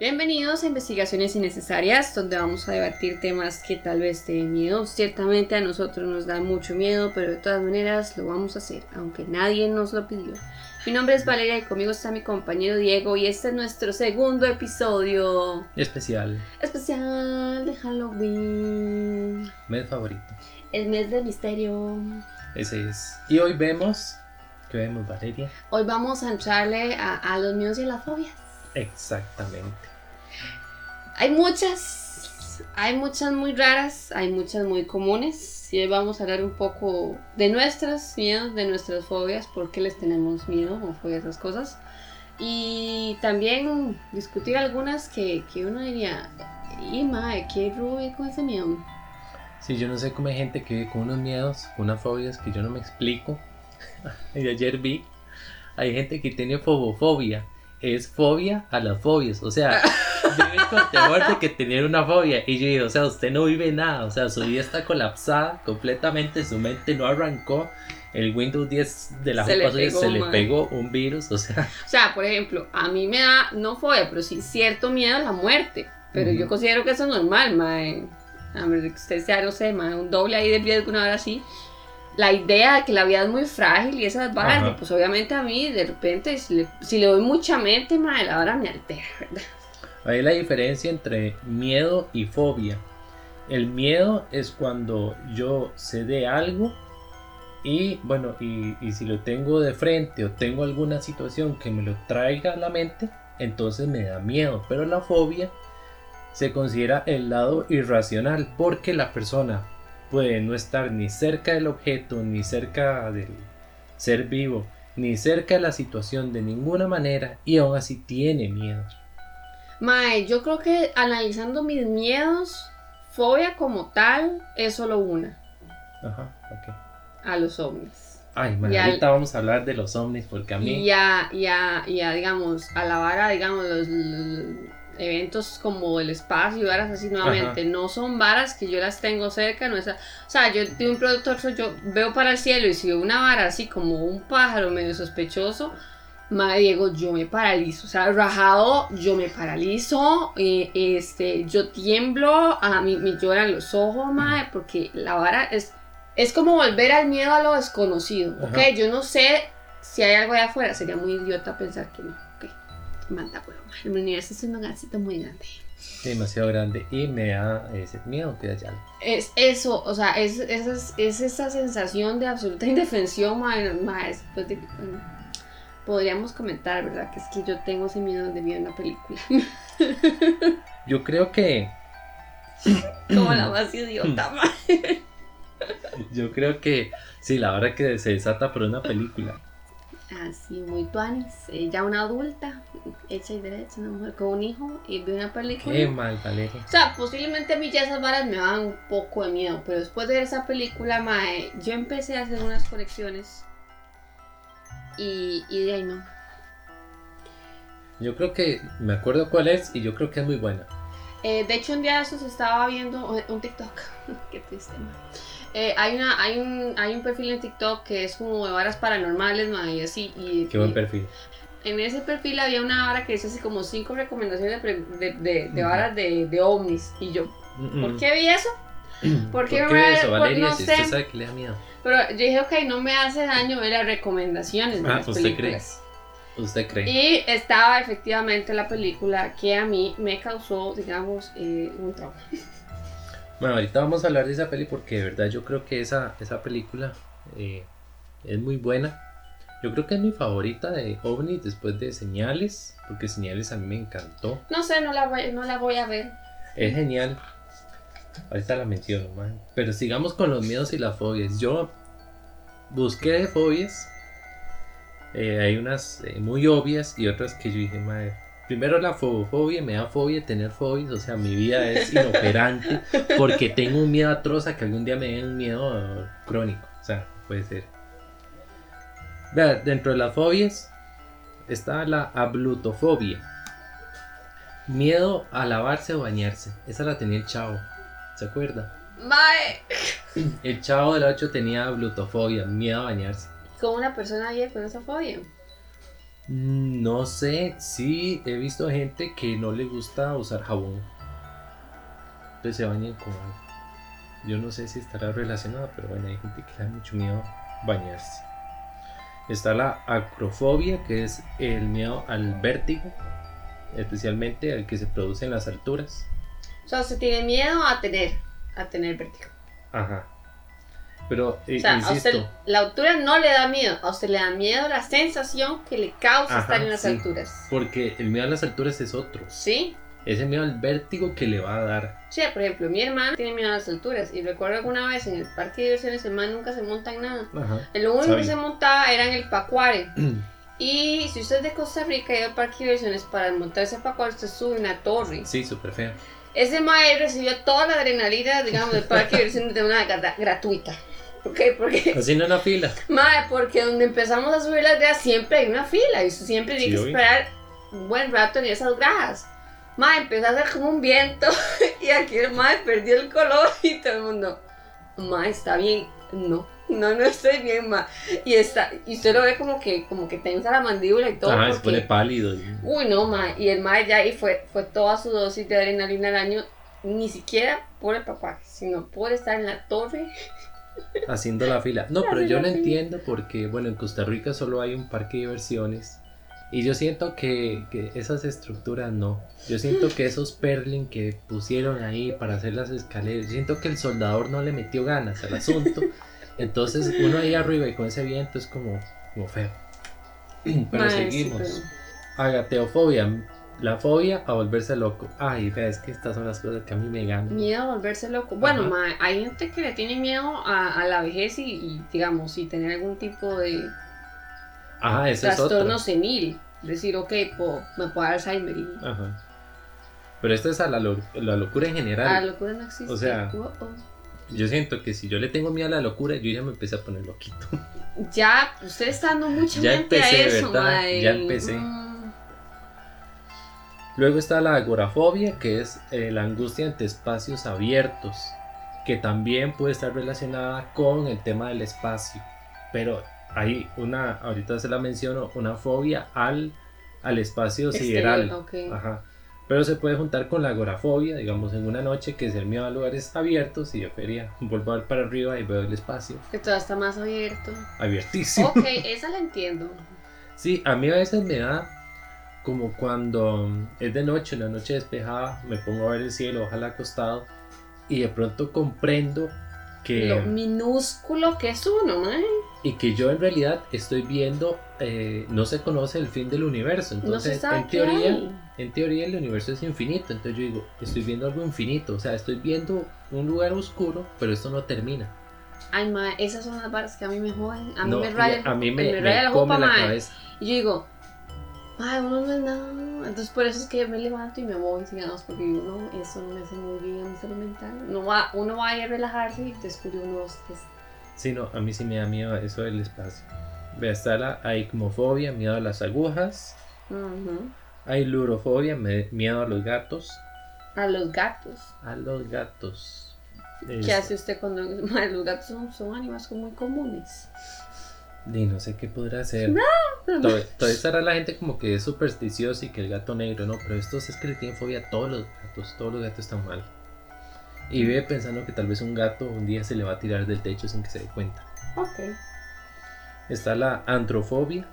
Bienvenidos a Investigaciones Innecesarias, donde vamos a debatir temas que tal vez te den miedo. Ciertamente a nosotros nos da mucho miedo, pero de todas maneras lo vamos a hacer, aunque nadie nos lo pidió. Mi nombre es Valeria y conmigo está mi compañero Diego y este es nuestro segundo episodio Especial, especial de Halloween. mes favorito. El mes del misterio. Ese es. Y hoy vemos. ¿Qué vemos, Valeria? Hoy vamos a entrarle a, a los miedos y a las fobias. Exactamente. Hay muchas, hay muchas muy raras, hay muchas muy comunes. Y hoy vamos a hablar un poco de nuestros miedos, de nuestras fobias, por qué les tenemos miedo o fobias a esas cosas. Y también discutir algunas que, que uno diría, y mae, qué rubio con ese miedo. Sí, yo no sé cómo hay gente que vive con unos miedos, con unas fobias que yo no me explico. y ayer vi, hay gente que tiene fobofobia. Es fobia a las fobias. O sea, con temor de que tener una fobia. Y yo digo, o sea, usted no vive nada. O sea, su vida está colapsada completamente. Su mente no arrancó. El Windows 10 de la Se le pegó, se le pegó un virus. O sea, O sea, por ejemplo, a mí me da, no fobia, pero sí cierto miedo a la muerte. Pero yo considero que eso es normal, mae. A ver, que usted sea, no sé, mae, un doble ahí de riesgo, una hora así. La idea de que la vida es muy frágil y esas Ajá. pues obviamente a mí, de repente, si le, si le doy mucha mente, mae, la hora me altera, ¿verdad? Hay la diferencia entre miedo y fobia. El miedo es cuando yo sé de algo y bueno, y, y si lo tengo de frente o tengo alguna situación que me lo traiga a la mente, entonces me da miedo. Pero la fobia se considera el lado irracional porque la persona puede no estar ni cerca del objeto, ni cerca del ser vivo, ni cerca de la situación de ninguna manera y aún así tiene miedo. Mae, yo creo que analizando mis miedos, fobia como tal, es solo una, Ajá, ok. a los ovnis. Ay, man, al- vamos a hablar de los ovnis porque a mí. Y a, y a, y a, digamos, a la vara, digamos, los, los eventos como el espacio y varas así nuevamente. No son varas que yo las tengo cerca, no es... a- o sea, yo de un productor, yo veo para el cielo y si veo una vara así como un pájaro medio sospechoso, madre Diego, yo me paralizo. O sea, rajado, yo me paralizo, eh, este, yo tiemblo, a mí me lloran los ojos, madre, porque la vara es... Es como volver al miedo a lo desconocido, ¿ok? Yo no sé si hay algo allá afuera, sería muy idiota pensar que no, ok. Manda madre. el universo es un gasito muy grande. demasiado grande y me da ese miedo que algo. Es eso, o sea, es, es, es, es esa sensación de absoluta indefensión, madre, madre, después de- bueno, podríamos comentar, ¿verdad? Que es que yo tengo ese miedo de ver una película. Yo creo que. como la más idiota, madre. Yo creo que. Sí, la hora que se desata por una película. Así, muy tuanis. eh, ya una adulta, hecha y derecha, una mujer con un hijo, y ve una película. Qué mal, Valeria. O sea, posiblemente a mí ya esas varas me daban un poco de miedo, pero después de ver esa película, mae, yo empecé a hacer unas conexiones y, y de ahí no. Yo creo que me acuerdo cuál es y yo creo que es muy buena. Eh, de hecho, un día de esos estaba viendo un- TikTok. Qué triste, mae. Eh, hay, una, hay, un, hay un perfil en TikTok que es como de varas paranormales, mae, y así. Y, Qué buen y perfil. en ese perfil había una vara que dice así como cinco recomendaciones de, de, de- de varas de, de ovnis. Y yo, ¿por qué vi eso? ¿Por ¿Por qué, qué me- eso, por- Valeria? no si sé. usted sabe que le da miedo. Pero yo dije, ok, no me hace daño ver las recomendaciones de Ah, las ¿usted películas. ¿Usted cree? Y estaba efectivamente la película que a mí me causó, digamos, eh, un trauma. Bueno, ahorita vamos a hablar de esa peli porque de verdad yo creo que esa, esa película eh, es muy buena. Yo creo que es mi favorita de OVNI después de Señales, porque Señales a mí me encantó. No sé, no la voy, no la voy a ver. Es genial. Ahorita la menciono, man. Pero sigamos con los miedos y las fobias. Yo busqué de fobias. Eh, hay unas eh, muy obvias y otras que yo dije, madre. Primero la fobofobia, me da fobia tener fobias, o sea, mi vida es inoperante porque tengo un miedo atroz a que algún día me den un miedo crónico, o sea, puede ser. Vea, dentro de las fobias está la ablutofobia. Miedo a lavarse o bañarse. Esa la tenía el chavo. ¿Se acuerda? Mae. El chavo del 8 tenía blutofobia, miedo a bañarse. Como una persona vive con esa fobia. Mm, No sé, sí he visto gente que no le gusta usar jabón. Entonces se bañan con agua. Yo no sé si estará relacionado, pero bueno, hay gente que le da mucho miedo bañarse. Está la acrofobia, que es el miedo al vértigo, especialmente al que se produce en las alturas. O sea, usted tiene miedo a tener, a tener vértigo. Aja. Pero, eh, O sea, a insisto, usted la altura no le da miedo, a usted le da miedo la sensación que le causa Ajá, estar en las sí. alturas. porque el miedo a las alturas es otro. ¿Sí? Ese miedo al vértigo que le va a dar. Sí, por ejemplo, mi hermana tiene miedo a las alturas y recuerdo alguna vez en el parque de diversiones, el man nunca se monta en nada. Ajá. Lo único Sabio. que se montaba era en el pacuare. Y si usted es de Costa Rica y va al parque de diversiones para montarse en pacuare, usted sube una torre. Sí, súper feo. Ese mae recibió toda la adrenalina, digamos, del parque de diversiones de una gata gratuita. ¿Por qué? Porque, Haciendo una fila. mae, porque donde empezamos a subir las gradas siempre hay una fila y siempre Sí, que esperar un buen rato en esas gradas. Mae, empezó a hacer como un viento y aquí el mae perdió el color y todo el mundo, mae, está bien. No, no, no estoy bien, mae. Y, está, y usted lo ve como que, como que tensa la mandíbula y todo. Ajá, se porque- pone pálido. y- Uy, no, ma. Y el ma ya ahí fue, fue toda su dosis de adrenalina al año, ni siquiera por el papá, sino por estar en la torre. haciendo la fila. No, pero yo fila. entiendo porque, bueno, en Costa Rica solo hay un parque de diversiones. Y yo siento que, que esas estructuras no. Yo siento que esos perlin que pusieron ahí para hacer las escaleras, yo siento que el soldador no le metió ganas al asunto. Entonces uno ahí arriba y con ese viento es como, como feo. Pero sí, seguimos. pero- Agateofobia. La fobia a volverse loco. Ay, es que estas son las cosas que a mí me ganan. Miedo a volverse loco. Bueno, ma, hay gente que le tiene miedo a, a la vejez y, y, digamos, y tener algún tipo de Ajá, es otra. trastorno senil. Decir, ok, po- me puedo dar Alzheimer y. Ajá. Pero esta es a la, lo- la locura en general. Ah, locura no existe. O sea, Oh, oh. Yo siento que si yo le tengo miedo a la locura, yo ya me empecé a poner loquito. Ya, usted está dando mucha Ya mente empecé, a eso, ¿verdad? Ya empecé. mm. Luego está la agorafobia, que es eh, la angustia ante espacios abiertos, que también puede estar relacionada con el tema del espacio. Pero hay una, ahorita se la menciono, una fobia al, al espacio Exterior, sideral. Ajá. Pero se puede juntar con la agorafobia, digamos, en una noche que es el miedo a lugares abiertos y yo quería vuelvo a ver para arriba y veo el espacio Que todo está más abierto. abiertísimo. Ok, esa la entiendo. Sí, a mí a veces me da como cuando es de noche, una noche despejada, me pongo a ver el cielo, ojalá acostado, y de pronto comprendo que, Lo minúsculo que es uno, mae. Y que yo en realidad estoy viendo, eh, no se conoce el fin del universo, No entonces sabe en teoría, en teoría el universo es infinito, entonces yo digo, estoy viendo algo infinito, o sea, estoy viendo un lugar oscuro, pero esto no termina. Ay, mae, esas son las barras que a mí me joden. A mí No, me y rayan. a mí me, me me raya la come jupa, la cabeza. Y yo digo, ay, uno no es nada. Entonces por eso es que me levanto y me voy, digamos, porque digo, no, eso no me hace muy bien a mi salud mental. Uno va, uno va a ir a relajarse y descubre unos que Sí, no, a mí sí me da miedo eso del espacio. Ve, está la aicmofobia, miedo a las agujas. Ujú. Hay lurofobia, miedo a los gatos. A los gatos. A los gatos. Es- ¿Qué hace usted cuando los gatos son, son animales muy comunes? Y no sé qué podrá hacer. Todavía todavía estará la gente como que es supersticiosa y que el gato negro, no, pero estos es que le tienen fobia a todos los gatos. Todos los gatos están mal. Y vive pensando que tal vez un gato un día se le va a tirar del techo sin que se dé cuenta. Ok. Está la antrofobia,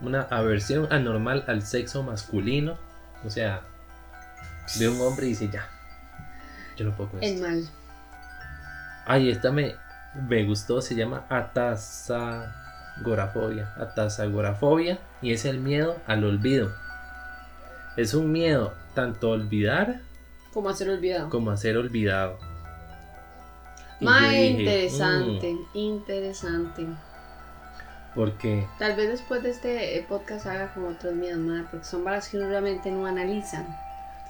una aversión anormal al sexo masculino. O sea, ve un hombre y dice ya. Yo no puedo con El esto. mal. Ay, esta me, me gustó, se llama atazagorafobia. Atazagorafobia y es el miedo al olvido. Es un miedo tanto a olvidar ¿Cómo hacer olvidado? como a ser olvidado. Más interesante, "Mm", interesante. porque Tal vez después de este eh, podcast haga como otros miedos más, porque son varas que uno realmente no analizan.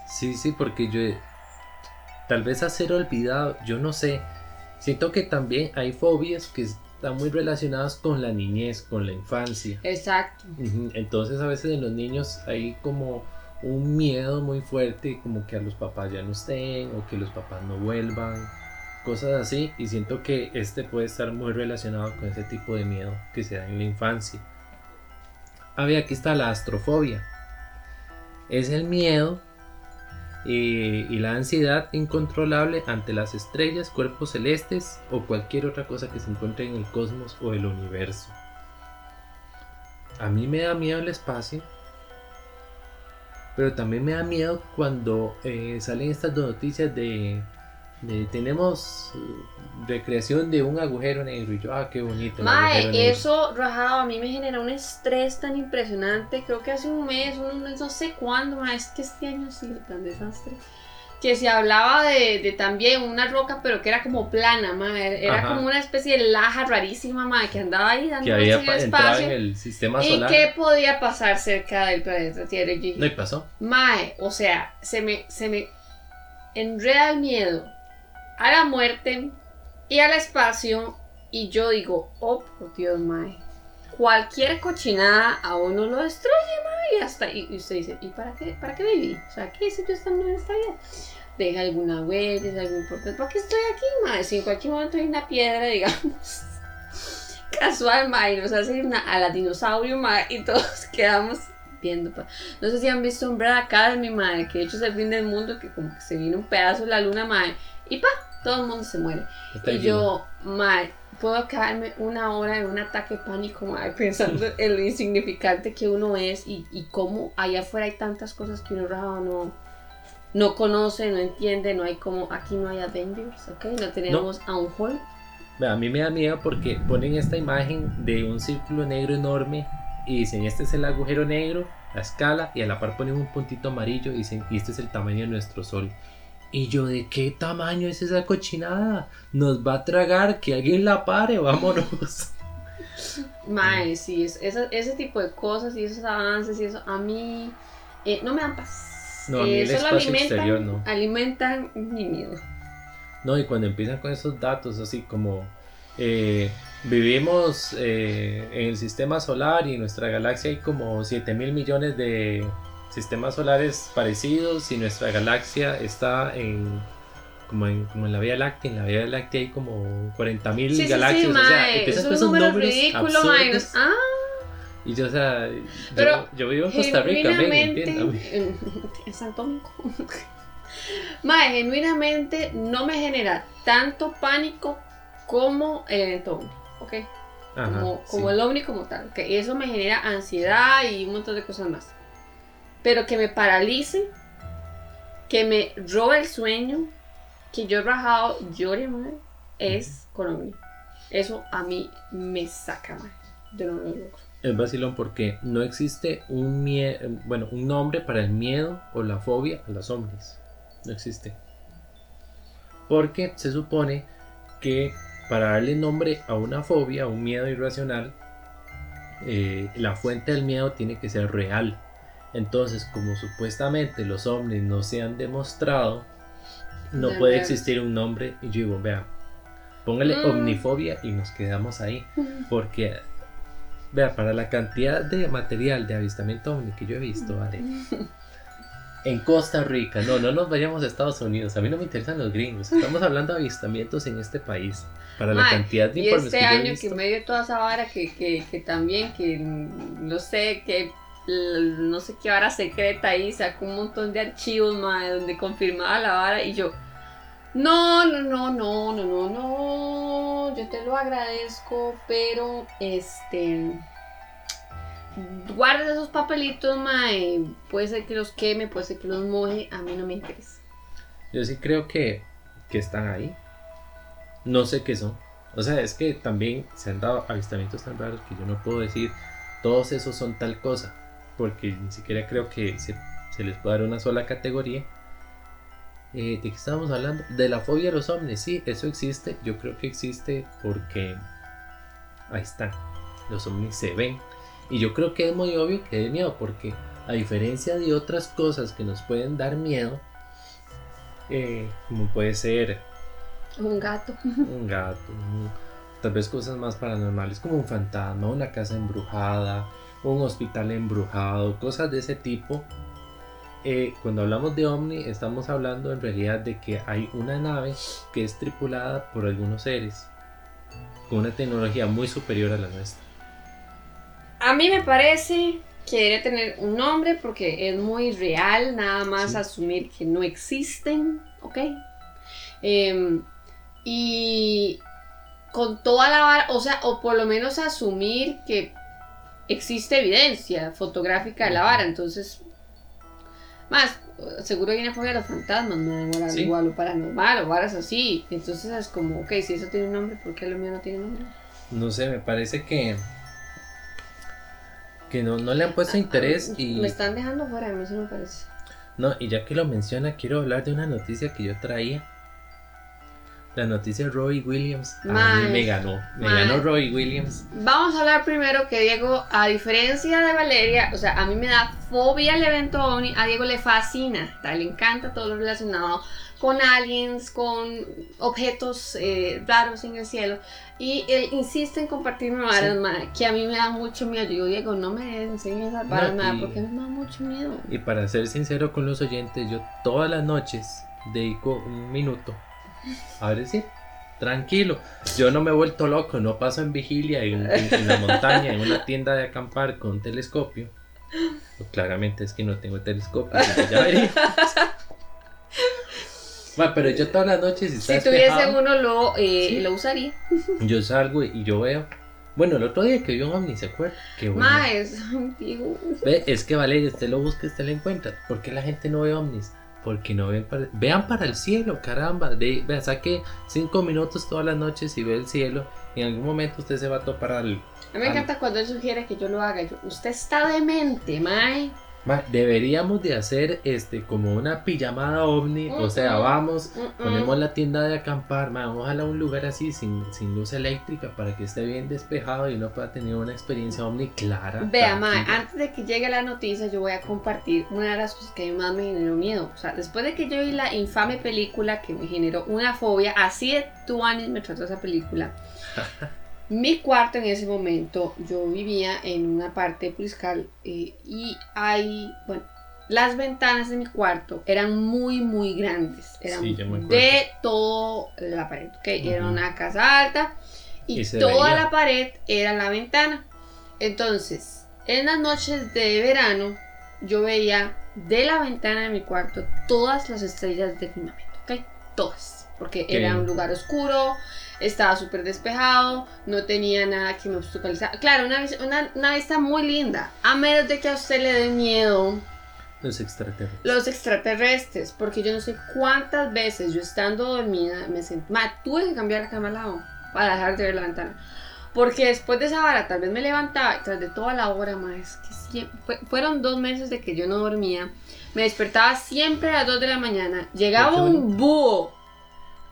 Sí, sí, porque yo tal vez a ser olvidado, yo no sé. Siento que también hay fobias que están muy relacionadas con la niñez, con la infancia. Exacto. Entonces a veces en los niños hay como un miedo muy fuerte, como que a los papás ya no estén o que los papás no vuelvan, cosas así. Y siento que este puede estar muy relacionado con ese tipo de miedo que se da en la infancia. Ah, ve, aquí está la astrofobia. Es el miedo eh, y la ansiedad incontrolable ante las estrellas, cuerpos celestes o cualquier otra cosa que se encuentre en el cosmos o el universo. A mí me da miedo el espacio, pero también me da miedo cuando eh, salen estas noticias de tenemos uh, recreación de un agujero negro y yo, ah, qué bonito. Mae, eso rajado a mí me genera un estrés tan impresionante. Creo que hace un mes, un mes, no sé cuándo, mae, es que este año sí, tan desastre. Que se hablaba de, también una roca, pero que era como plana, mae. Era como una especie de laja rarísima, mae, que andaba ahí dando que había el espacio. En el sistema solar. ¿Y qué podía pasar cerca del planeta Tierra? No, y pasó. Mae, o sea, se me, se me enreda el miedo a la muerte y al espacio. Y yo digo, oh, por Dios, mae. Cualquier cochinada a uno lo destruye, mae. Y hasta, y, usted dice, ¿y para qué, para qué viví? O sea, ¿qué si yo estando en esta vida? Deja alguna huella, algo importante. ¿Para qué estoy aquí, mae? Si en cualquier momento hay una piedra, digamos. Casual, mae. Nos hace una, a la dinosaurio, mae. Y todos quedamos viendo. No sé si han visto Umbrella Academy, mae. Que de hecho es el fin del mundo. Que como que se viene un pedazo de la luna, mae. Y pa, todo el mundo se muere. y yo, mal, puedo quedarme una hora en un ataque de pánico, pensando en lo insignificante que uno es y, y cómo allá afuera hay tantas cosas que uno no, no conoce, no entiende, no hay como, aquí no hay Avengers, ¿ok? No tenemos a un Hulk. A mí me da miedo porque ponen esta imagen de un círculo negro enorme y dicen, este es el agujero negro, la escala, y a la par ponen un puntito amarillo y dicen, y este es el tamaño de nuestro sol. Y yo, ¿de qué tamaño es esa cochinada? Nos va a tragar, que alguien la pare, vámonos. Mae, sí, ese tipo de cosas y esos avances y eso, a mí eh, no me dan paz. No, a mí el solo alimentan, exterior no. alimentan mi miedo. No, y cuando empiezan con esos datos así como eh, vivimos eh, en el sistema solar y en nuestra galaxia hay como 7 mil millones de sistemas solares parecidos y nuestra galaxia está en como en, como en la Vía Láctea. En la Vía Láctea hay como 40.000 sí, galaxias. Sí, o sea, empiezas con esos números ridículos, ah. Y yo, o sea, Pero yo, vivo en Costa Rica, En Santo Domingo. Mae, genuinamente no me genera tanto pánico como el evento ovni, ¿ok? como, como el ovni como tal, ¿ok? Y eso me genera ansiedad y un montón de cosas más pero que me paralice, que me robe el sueño, que yo rajado llore, madre, es con Eso a mí me saca, madre, de lo Es vacilón porque no existe un bueno, un nombre para el miedo o la fobia a los hombres. No existe. Porque se supone que para darle nombre a una fobia, a un miedo irracional, eh, la fuente del miedo tiene que ser real. Entonces, como supuestamente los ovnis no se han demostrado, no puede existir un nombre. Y yo digo, vea, póngale mm. omnifobia y nos quedamos ahí. Porque, vea, para la cantidad de material de avistamiento ovni que yo he visto, ¿vale? En Costa Rica, no, no nos vayamos a Estados Unidos. A mí no me interesan los gringos. Estamos hablando de avistamientos en este país. Para la cantidad de información. Y este año que medio toda esa vara que, que, que también, que no sé, que no sé qué vara secreta ahí, sacó un montón de archivos, madre, donde confirmaba la vara y yo, no, no, no, no, no, no, no, yo te lo agradezco, pero este, guarda esos papelitos, mae, puede ser que los queme, puede ser que los moje, a mí no me interesa. Yo sí creo que, que están ahí, no sé qué son. O sea, es que también se han dado avistamientos tan raros que yo no puedo decir todos esos son tal cosa porque ni siquiera creo que se, les pueda dar una sola categoría. Eh, ¿De qué estábamos hablando? De la fobia a los ovnis, sí, eso existe. Yo creo que existe porque ahí está, los ovnis se ven. Y yo creo que es muy obvio que de miedo, porque a diferencia de otras cosas que nos pueden dar miedo, eh, como puede ser un gato, un gato, tal vez cosas más paranormales como un fantasma, una casa embrujada, un hospital embrujado, cosas de ese tipo. Eh, cuando hablamos de ovni estamos hablando en realidad de que hay una nave que es tripulada por algunos seres con una tecnología muy superior a la nuestra. A mí me parece que debería tener un nombre porque es muy real, nada más Sí. asumir que no existen, ¿ok? Em, y con toda la vara, o sea, o por lo menos asumir que existe evidencia fotográfica de la vara, entonces, más, seguro viene a los fantasmas, ¿no? igual, Sí. igual lo paranormal o varas así, entonces es como, ok, si eso tiene un nombre, ¿por qué lo mío no tiene nombre? No sé, me parece que. Que no, no le han puesto interés y. Me están dejando fuera, a mí eso me parece. No, y ya que lo menciona, quiero hablar de una noticia que yo traía. La noticia de Robbie Williams. A mí me ganó. Me ganó Robbie Williams. Vamos a hablar primero que Diego, a diferencia de Valeria, o sea, a mí me da fobia el evento OVNI, a Diego le fascina, le encanta todo lo relacionado con aliens, con objetos eh, raros en el cielo, y él insiste en compartirme varas, Sí. mae, que a mí me da mucho miedo. Yo digo, Diego, no me enseñes esas varas, No, porque me da mucho miedo. Y para ser sincero con los oyentes, yo todas las noches dedico un minuto a decir, tranquilo, yo no me he vuelto loco, no paso en vigilia en, en- en la montaña, en una tienda de acampar con telescopio. Pues claramente es que no tengo telescopio, ya. Bueno, pero yo todas las noches, si Si tuviese uno, lo, eh, Sí. lo usaría. yo salgo y yo veo. Bueno, el otro día que vi un ovni, ¿se acuerda? Qué bueno. Es. Ve, es que Valeria, usted lo busca, usted lo encuentra. ¿Por qué la gente no ve ovnis? Porque no ven para... Vean para el cielo, caramba. De, vea, saque cinco minutos todas las noches y ve el cielo. Y en algún momento usted se va a topar al... A mí me al- encanta cuando él sugiere que yo lo haga. Yo, usted está demente, mae. Ma, deberíamos de hacer este como una pijamada ovni. O sea, vamos, ponemos la tienda de acampar. Ma, ojalá un lugar así sin, sin luz eléctrica para que esté bien despejado y uno pueda tener una experiencia ovni clara. Vea, tranquila. antes de que llegue la noticia, yo voy a compartir una de las cosas que a mí más me generó miedo. O sea, después de que yo vi la infame película que me generó una fobia, así de tu años me trató esa película. Mi cuarto en ese momento, yo vivía en una parte de Puriscal eh, y hay, bueno, las ventanas de mi cuarto eran muy, muy grandes. Eran Sí, de toda la pared, ¿ok? Era una casa alta y, Y toda veía. la pared era la ventana. Entonces, en las noches de verano, yo veía de la ventana de mi cuarto todas las estrellas del firmamento, ¿ok? Todas. Porque Qué era un lugar oscuro, estaba súper despejado, no tenía nada que me obstaculizara. Claro, una, una, una vista muy linda, a menos de que a usted le dé miedo Los extraterrestres. los extraterrestres, porque yo no sé cuántas veces yo estando dormida me sentí, ma, tuve que cambiar la cama al lado para dejar de ver la ventana. Porque después de esa hora tal vez me levantaba y tras de toda la hora, ma, es que siempre, fue- fueron dos meses de que yo no dormía. Me despertaba siempre a las 2 de la mañana. Llegaba un búho,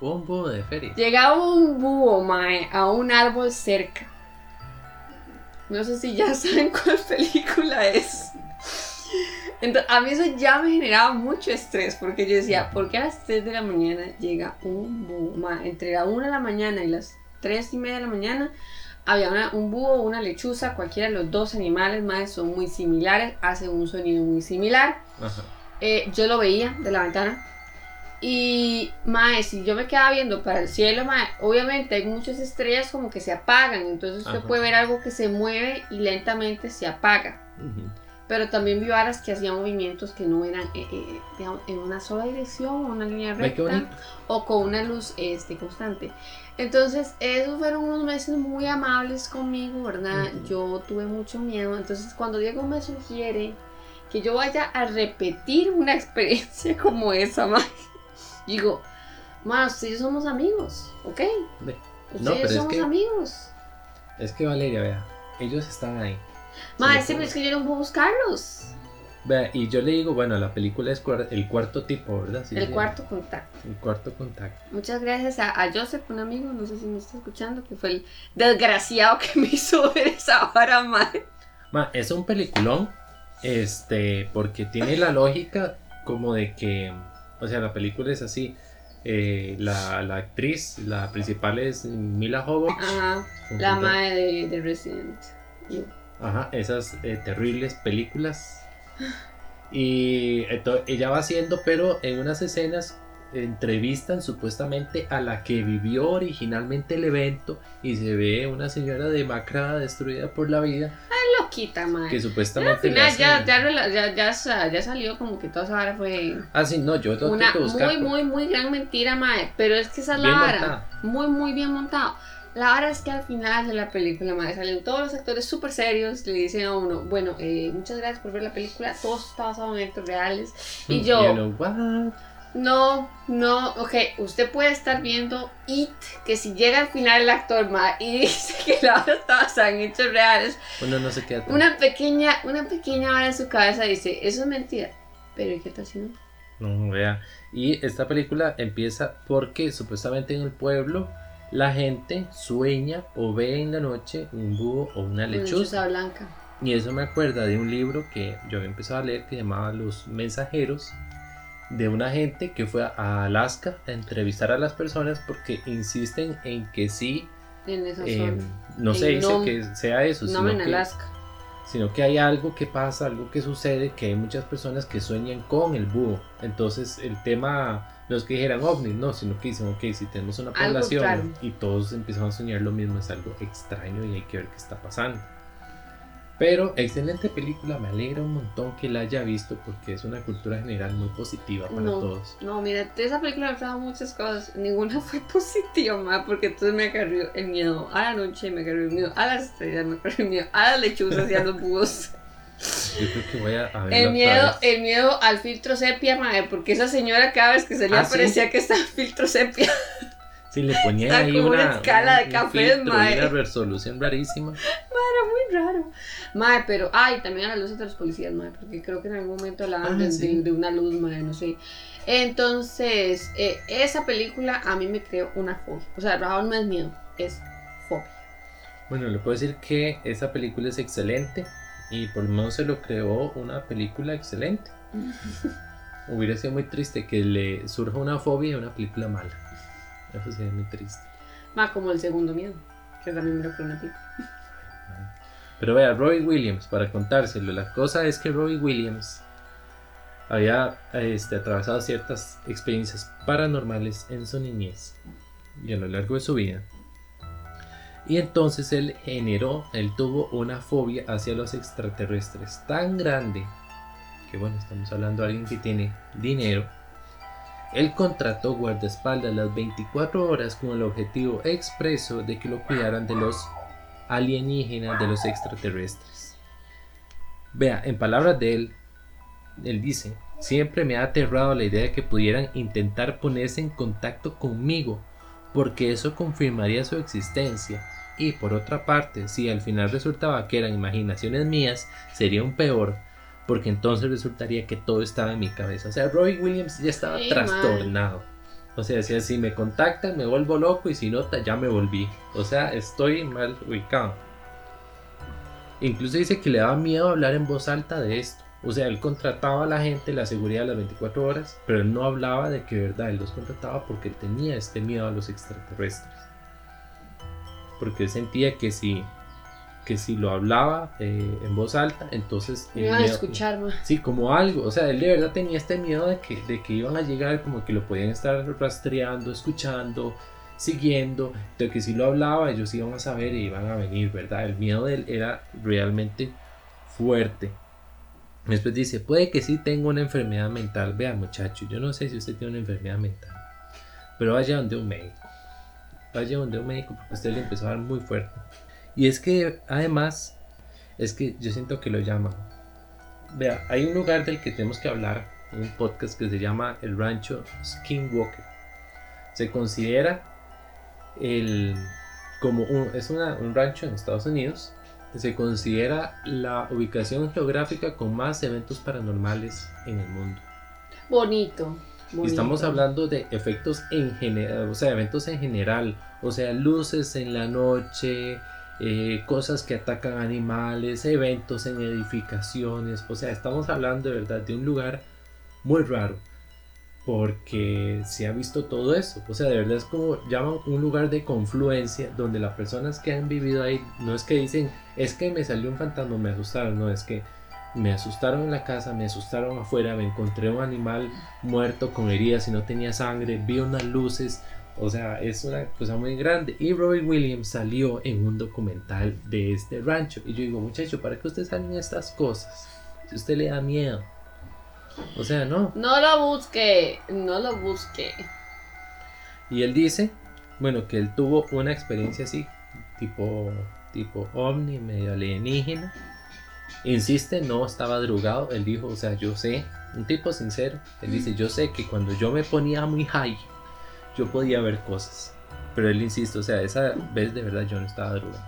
Un búho de feria. llegaba un búho, mae, a un árbol cerca. No sé si ya saben cuál película es. Entonces, a mí eso ya me generaba mucho estrés porque yo decía, ¿por qué a las 3 de la mañana llega un búho? Ma, entre la 1 de la mañana y las 3 y media de la mañana había una- un búho, una lechuza, cualquiera de los dos animales más son muy similares, hacen un sonido muy similar. Ajá. Eh, yo lo veía de la ventana. Y, mae, si yo me quedaba viendo para el cielo, mae, obviamente hay muchas estrellas como que se apagan. Entonces usted Ajá. puede ver algo que se mueve y lentamente se apaga. Pero también vi varas que hacían movimientos que no eran eh, eh, digamos, en una sola dirección o una línea recta o con una luz este, constante. Entonces, esos fueron unos meses muy amables conmigo, ¿verdad? Yo tuve mucho miedo. Entonces, cuando Diego me sugiere que yo vaya a repetir una experiencia como esa, ma, digo, ma, ustedes somos amigos, ¿ok? Ve. Ustedes No, pero es somos que- amigos. Es que Valeria, vea, ellos están ahí. Ma, ese es que yo no puedo buscarlos. Vea, y yo le digo, bueno, la película es cuar- el cuarto tipo, ¿verdad? Sí, El sí. cuarto contacto. El cuarto contacto. Muchas gracias a, a Joseph, un amigo, no sé si me está escuchando, que fue el desgraciado que me hizo ver esa vara, madre. Ma, es un peliculón, este, porque tiene la lógica como de que, o sea, la película es así. eh, la, la actriz, la principal es Mila Jovovich. Ajá, la madre de, de Resident Evil. Ajá, esas eh, terribles películas. Y ella va haciendo, pero en unas escenas entrevistan supuestamente a la que vivió originalmente el evento y se ve una señora demacrada, destruida por la vida. Loquita, madre. Que Pero al supuestamente. final ya, ya, ya, ya, sa- ya salió como que toda esa vara fue Ah, sí, no, yo tengo una que buscar. muy, muy, muy gran mentira, mae. Pero es que esa es la Bien vara. montada. Muy, muy bien montado. La vara es que al final de la película, mae, salen todos los actores súper serios. Le dicen a uno, bueno, eh, muchas gracias por ver la película. Todo está basado en hechos reales. Y yo, You know? No, no, ok, usted puede estar viendo It, que si llega al final el actor, y dice que la vara está basada en hechos reales, Uno no se queda tan- una pequeña, una pequeña vara en su cabeza dice, eso es mentira. Pero ¿y qué tal si no? No, vea. Y esta película empieza porque supuestamente en el pueblo la gente sueña o ve en la noche un búho o una Una lechuza. lechuza blanca. Y eso me acuerda de un libro que yo había empezado a leer que llamaba Los Mensajeros, de una gente que fue a Alaska a entrevistar a las personas porque insisten en que sí, En esa eh, no se dice que sea eso, No sino en que, Alaska. sino que hay algo que pasa, algo que sucede, que hay muchas personas que sueñan con el búho. Entonces el tema no es que dijeran ovnis, no, sino que dicen, ok, si tenemos una población y todos empiezan a soñar lo mismo, es algo extraño y hay que ver qué está pasando. Pero excelente película, me alegra un montón que la haya visto porque es una cultura general muy positiva para No. todos. No, mira, esa película me trajo muchas cosas. Ninguna fue positiva, ma, porque entonces me agarró el miedo a la noche, me agarró el miedo a las estrellas, me agarró el miedo a las lechuzas y a los búhos. Yo creo que voy a, a El miedo, el miedo al filtro sepia, ma, porque esa señora cada vez que se le ¿Ah, sí? aparecía que estaba en filtro sepia. Sí, le ponían Está ahí como una una, escala de y mae. una resolución rarísima. Muy raro. Mae, pero, ay, también a las luces de los policías, mae, porque creo que en algún momento hablaban Ah, de, sí. de- de una luz, mae, no sé. Entonces, eh, esa película a mí me creó una fobia. O sea, Raúl no es miedo, es fobia. Bueno, le puedo decir que esa película es excelente y por lo menos se lo creó una película excelente. Hubiera sido muy triste que le surja una fobia a una película mala. Sería muy triste. Más como el segundo miedo, que también me lo. Pero vea, Robbie Williams, para contárselo, la cosa es que Robbie Williams había este, atravesado ciertas experiencias paranormales en su niñez y a lo largo de su vida. Y entonces él generó, él tuvo una fobia hacia los extraterrestres tan grande que bueno, estamos hablando de alguien que tiene dinero. Él contrató guardaespaldas las 24 horas con el objetivo expreso de que lo cuidaran de los alienígenas, de los extraterrestres. Vea, en palabras de él, él dice, siempre me ha aterrado la idea de que pudieran intentar ponerse en contacto conmigo, porque eso confirmaría su existencia. Y por otra parte, si al final resultaba que eran imaginaciones mías, sería un peor, porque entonces resultaría que todo estaba en mi cabeza. O sea, Roy Williams ya estaba Sí, trastornado. O sea, decía, si me contactan me vuelvo loco y si no, ya me volví. O sea, estoy mal ubicado. Incluso dice que le daba miedo hablar en voz alta de esto. O sea, él contrataba a la gente, la seguridad de las 24 horas, pero él no hablaba de que, verdad, él los contrataba porque tenía este miedo a los extraterrestres. Porque él sentía que si, que si lo hablaba eh, en voz alta, entonces... Me a escuchar, ma. Sí, como algo, o sea, él de verdad tenía este miedo de que, de que iban a llegar, como que lo podían estar rastreando, escuchando, siguiendo, de que si lo hablaba ellos iban a saber y iban a venir, ¿verdad? El miedo de él era realmente fuerte. Después dice, puede que sí tenga una enfermedad mental. Vea muchacho, yo no sé si usted tiene una enfermedad mental, pero vaya donde un médico. Vaya donde un médico porque usted le empezó a dar muy fuerte. Y es que además, es que yo siento que lo llaman. Vea, hay un lugar del que tenemos que hablar, un podcast que se llama el rancho Skinwalker. Se considera el como un, es una- un rancho en Estados Unidos. Se considera la ubicación geográfica con más eventos paranormales en el mundo. Bonito. Bonito. estamos hablando de efectos en general, o sea, eventos en general, o sea, luces en la noche, eh, cosas que atacan animales, eventos en edificaciones, o sea, estamos hablando de verdad de un lugar muy raro, porque se ha visto todo eso, o sea, de verdad es como llaman un lugar de confluencia donde las personas que han vivido ahí no es que dicen, es que me salió un fantasma, me asustaron, no, es que me asustaron en la casa, me asustaron afuera, me encontré un animal muerto con heridas y no tenía sangre, vi unas luces, O sea, es una cosa muy grande. Y Robin Williams salió en un documental de este rancho. Y yo digo, muchacho, ¿para qué usted sale en estas cosas? Si usted le da miedo. O sea, no. No lo busque, no lo busque. Y él dice, bueno, que él tuvo una experiencia así, tipo, tipo ovni, medio alienígena. Insiste, no estaba drogado. Él dijo, o sea, yo sé, un tipo sincero. Él dice, yo sé que cuando yo me ponía muy high, yo podía ver cosas. Pero él insiste, o sea, esa vez de verdad yo no estaba drogado.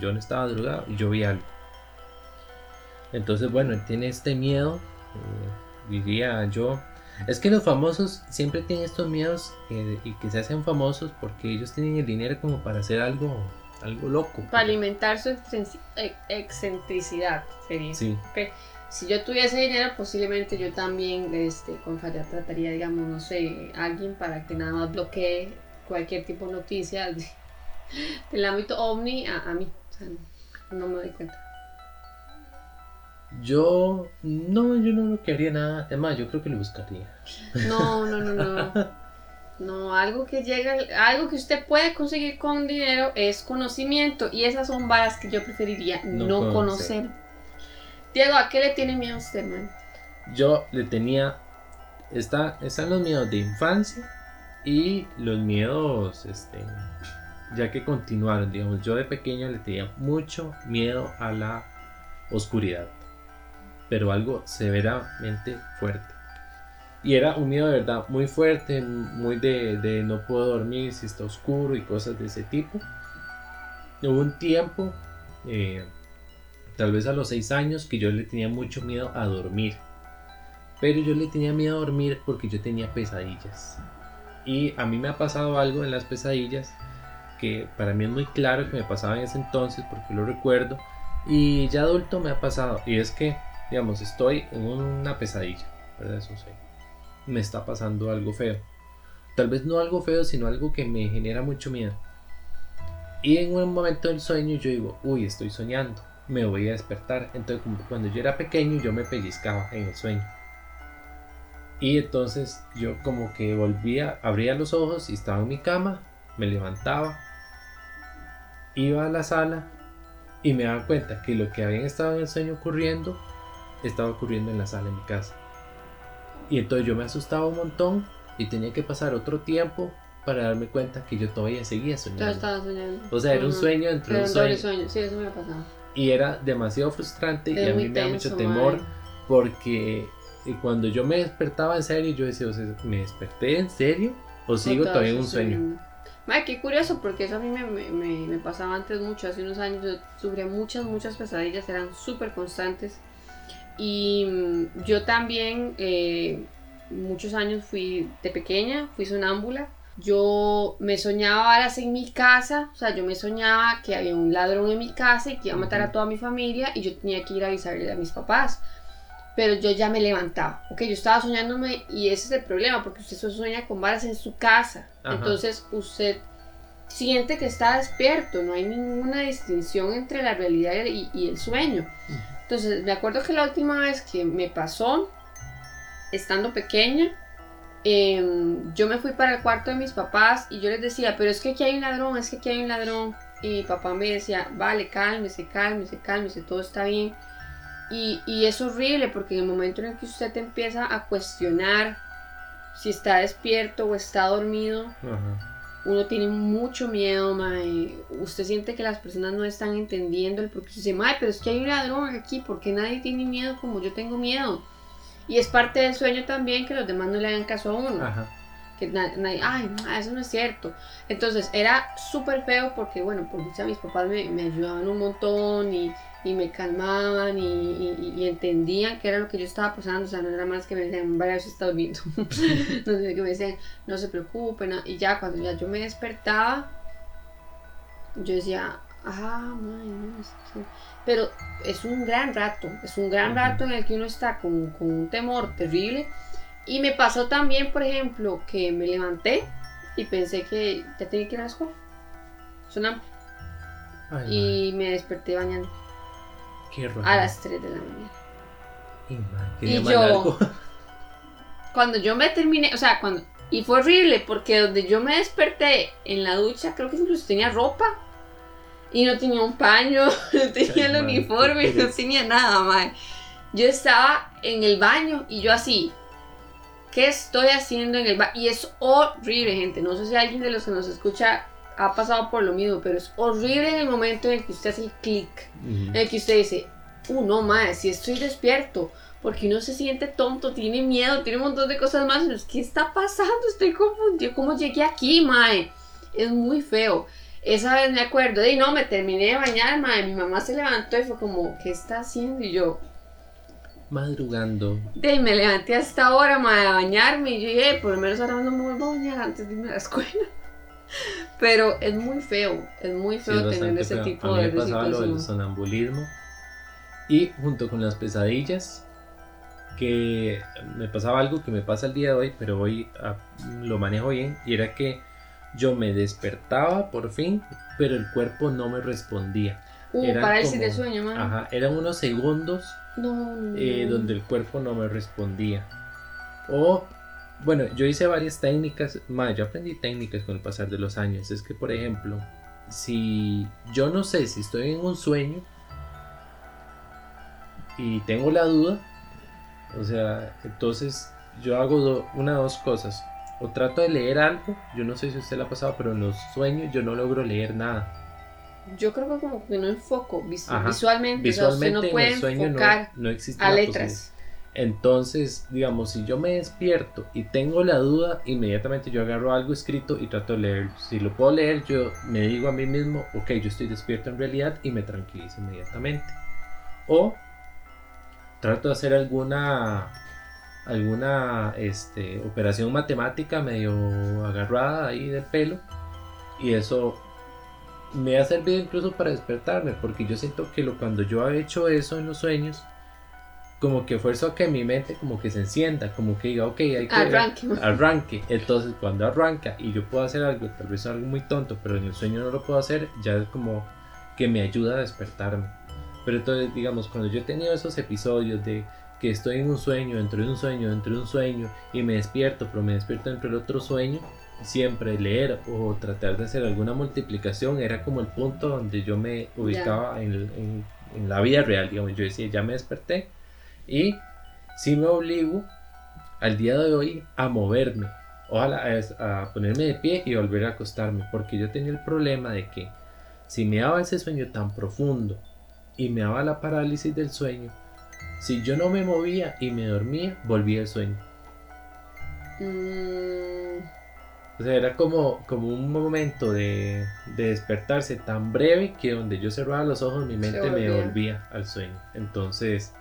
Yo no estaba drogado y yo vi algo. Entonces, bueno, él tiene este miedo, eh, diría yo. Es que los famosos siempre tienen estos miedos eh, y que se hacen famosos porque ellos tienen el dinero como para hacer algo, algo loco. Para alimentar su e-, excentricidad, sería. Sí. Si yo tuviese dinero, posiblemente yo también este, con Falla trataría, digamos, no sé, alguien para que nada más bloquee cualquier tipo de noticia del ámbito ovni a, a mí. O sea, no me doy cuenta. Yo no, yo no quería nada. Además, yo creo que lo buscaría. No, no, no, no. No, algo que llega, algo que usted puede conseguir con dinero es conocimiento. Y esas son varas que yo preferiría no, conocer. Diego, ¿a qué le tiene miedo usted, man? Yo le tenía. Está, están los miedos de infancia y los miedos, este, ya que continuaron, digamos, yo de pequeño le tenía mucho miedo a la oscuridad pero algo severamente fuerte. Y era un miedo de verdad muy fuerte, muy de, no puedo dormir si está oscuro y cosas de ese tipo. Hubo un tiempo, eh, tal vez a los 6 años, que yo le tenía mucho miedo a dormir. Pero yo le tenía miedo a dormir porque yo tenía pesadillas. Y a mí me ha pasado algo en las pesadillas que para mí es muy claro que me pasaba en ese entonces porque lo recuerdo. Y ya adulto me ha pasado. Y es que digamos, estoy en una pesadilla, ¿verdad? Eso sí. Me está pasando algo feo. Tal vez no algo feo, sino algo que me genera mucho miedo. Y en un momento del sueño yo digo, uy, estoy soñando, me voy a despertar. Entonces, cuando yo era pequeño, yo me pellizcaba en el sueño. Y entonces yo como que volvía, abría los ojos y estaba en mi cama, me levantaba, iba a la sala y me daba cuenta que lo que había estado en el sueño ocurriendo estaba ocurriendo en la sala de mi casa. Y entonces yo me asustaba un montón y tenía que pasar otro tiempo para darme cuenta que yo todavía seguía soñando. estaba soñando. O sea, era un sueño entre un sueño. sueño. Sí, eso me ha pasado. Y era demasiado frustrante y a mí me da mucho temor porque cuando yo me despertaba en serio, yo decía, o sea, ¿me desperté en serio o sigo todavía en un sueño? Madre, qué curioso, porque eso a mí me, me, me, pasaba antes mucho, hace unos años yo sufría muchas, muchas pesadillas, eran súper constantes. Y mm, yo también eh, muchos años fui de pequeña, fui sonámbula. Yo me soñaba varas en mi casa, o sea, yo me soñaba que había un ladrón en mi casa y que iba a matar a toda mi familia y yo tenía que ir a avisarle a mis papás. Pero yo ya me levantaba, ok, yo estaba soñándome y ese es el problema, porque usted sueña con varas en su casa. Entonces usted siente que está despierto, no hay ninguna distinción entre la realidad y, el sueño. Entonces, me acuerdo que la última vez que me pasó, estando pequeña, em, yo me fui para el cuarto de mis papás y yo les decía, pero es que aquí hay un ladrón, es que aquí hay un ladrón. Y mi papá me decía, vale, cálmese, cálmese, cálmese, todo está bien. Y, y es horrible porque en el momento en el que usted empieza a cuestionar si está despierto o está dormido, uno tiene mucho miedo, mae. Usted siente que las personas no están entendiendo el porque dice, mae, pero es que hay un ladrón aquí, porque nadie tiene miedo como yo tengo miedo? Y es parte del sueño también que los demás no le hagan caso a uno. Ajá. Que nadie, ay, eso no es cierto. Entonces era súper feo porque, bueno, por dicha mis papás me, me ayudaban un montón y y me calmaban y, entendían que era lo que yo estaba pasando, o sea, no era más que me decían, vaya, se está durmiendo, no sé, que me decían, no se preocupen, y ya cuando ya yo me despertaba, yo decía, ah, no, pero es un gran rato, es un gran rato en el que uno está con, con un temor terrible, y me pasó también, por ejemplo, que me levanté y pensé que ya tenía que ir a la escuela, sonando, y me desperté bañando a las 3 de la mañana. Y, yo, cuando yo me terminé, o sea, cuando Y fue horrible porque donde yo me desperté en la ducha, creo que incluso tenía ropa. Y no tenía un paño, no tenía el uniforme, no tenía nada, mae. Yo estaba en el baño y yo así, ¿qué estoy haciendo en el baño? Y es horrible, gente. No sé si alguien de los que nos escucha ha pasado por lo mismo, pero es horrible en el momento en el que usted hace el clic, en el que usted dice, uh, no, mae, si estoy despierto, porque uno se siente tonto, tiene miedo, tiene un montón de cosas más. ¿Qué está pasando? Estoy confundido. ¿Cómo llegué aquí, mae? Es muy feo. Esa vez me acuerdo, y no, me terminé de bañar, mae. Mi mamá se levantó y fue como, ¿qué está haciendo? Y yo, madrugando. De me levanté hasta esta hora, mae, a bañarme. Y yo dije, por lo menos ahora no me vuelvo a bañar antes de irme a la escuela. Pero es muy feo, es muy feo tener ese tipo a mí de me pasaba lo del sonambulismo. Y junto con las pesadillas, que me pasaba algo que me pasa el día de hoy, pero hoy ah, lo manejo bien, y era que yo me despertaba por fin, pero el cuerpo no me respondía. Uh, parálisis de sueño, man. Ajá, eran unos segundos no, eh, donde el cuerpo no me respondía. O, bueno, yo hice varias técnicas, más, yo aprendí técnicas con el pasar de los años. Es que, por ejemplo, si yo no sé si estoy en un sueño y tengo la duda, o sea, entonces yo hago una de dos cosas. O trato de leer algo, yo no sé si usted lo ha pasado, pero en los sueños yo no logro leer nada. Yo creo que como que no enfoco visualmente, visualmente no puede enfocar no, existe a letras. Entonces, digamos, si yo me despierto y tengo la duda, inmediatamente yo agarro algo escrito y trato de leerlo. Si lo puedo leer, yo me digo a mí mismo, ok, yo estoy despierto en realidad y me tranquilizo inmediatamente. O trato de hacer alguna alguna este, operación matemática medio agarrada ahí del pelo y eso me ha servido incluso para despertarme porque yo siento que lo, cuando yo he hecho eso en los sueños como que fuerzo a que mi mente como que se encienda, como que diga, ok, hay que arranque. arranque. Entonces cuando arranca y yo puedo hacer algo, tal vez algo muy tonto, pero en el sueño no lo puedo hacer, ya es como que me ayuda a despertarme. Pero entonces, digamos, cuando yo he tenido esos episodios de que estoy en un sueño, dentro de un sueño, dentro de un sueño, y me despierto, pero me despierto dentro del otro sueño, siempre leer o tratar de hacer alguna multiplicación era como el punto donde yo me ubicaba en, en, la vida real, digamos, yo decía, ya me desperté y si me obligo al día de hoy a moverme, ojalá a ponerme de pie y volver a acostarme, porque yo tenía el problema de que si me daba ese sueño tan profundo y me daba la parálisis del sueño, si yo no me movía y me dormía, volvía el sueño. Mm. O sea, era como, como un momento de, despertarse tan breve que donde yo cerraba los ojos mi mente me volvía al sueño. Entonces,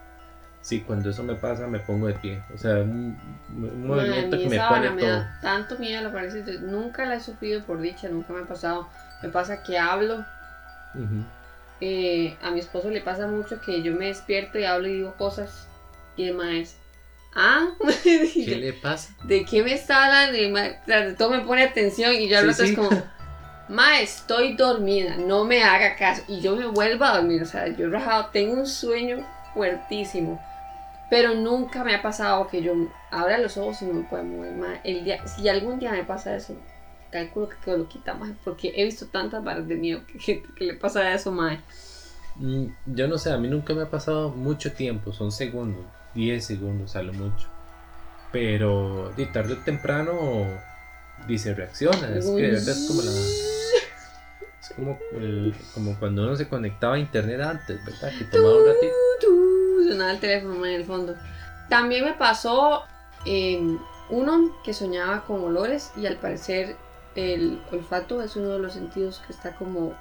sí, cuando eso me pasa me pongo de pie. O sea, un, movimiento que me pone me Da tanto miedo la parálisis. Nunca la he sufrido por dicha, nunca me ha pasado. Me pasa que hablo. Eh, a mi esposo le pasa mucho que yo me despierto y hablo y digo cosas y demás. Ah, ¿qué le pasa? ¿De qué me está hablando? Y todo me pone atención y yo al rato es como, ma, estoy dormida, no me haga caso. Y yo me vuelvo a dormir, o sea, yo rajado, tengo un sueño fuertísimo. Pero nunca me ha pasado que yo abra los ojos y no me pueda mover. Ma. El día, si algún día me pasa eso, calculo que lo quitamos porque he visto tantas barras de miedo que, que, le pasa a eso, mae. Mm, yo no sé, a mí nunca me ha pasado mucho tiempo, son segundos, 10 segundos a lo mucho. Pero de tarde o temprano dice reacciona, es que es como la es como, como cuando uno se conectaba a internet antes, ¿verdad? Que tomaba un ratito. sonaba el teléfono en el fondo. También me pasó eh, uno que soñaba con olores y al parecer el olfato es uno de los sentidos que está como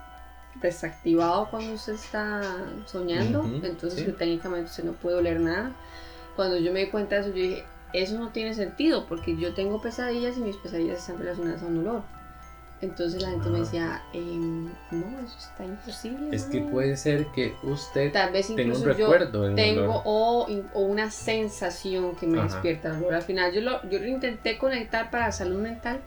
desactivado cuando usted está soñando, entonces técnicamente usted no puede oler nada. Cuando yo me di cuenta de eso, yo dije, eso no tiene sentido porque yo tengo pesadillas y mis pesadillas están relacionadas a un olor. Entonces la gente me decía, em, no, eso está imposible. Es que puede ser que usted Tal vez tenga un recuerdo. tengo o, o, una sensación que me despierta el olor. Al final yo lo, yo lo intenté conectar para salud mental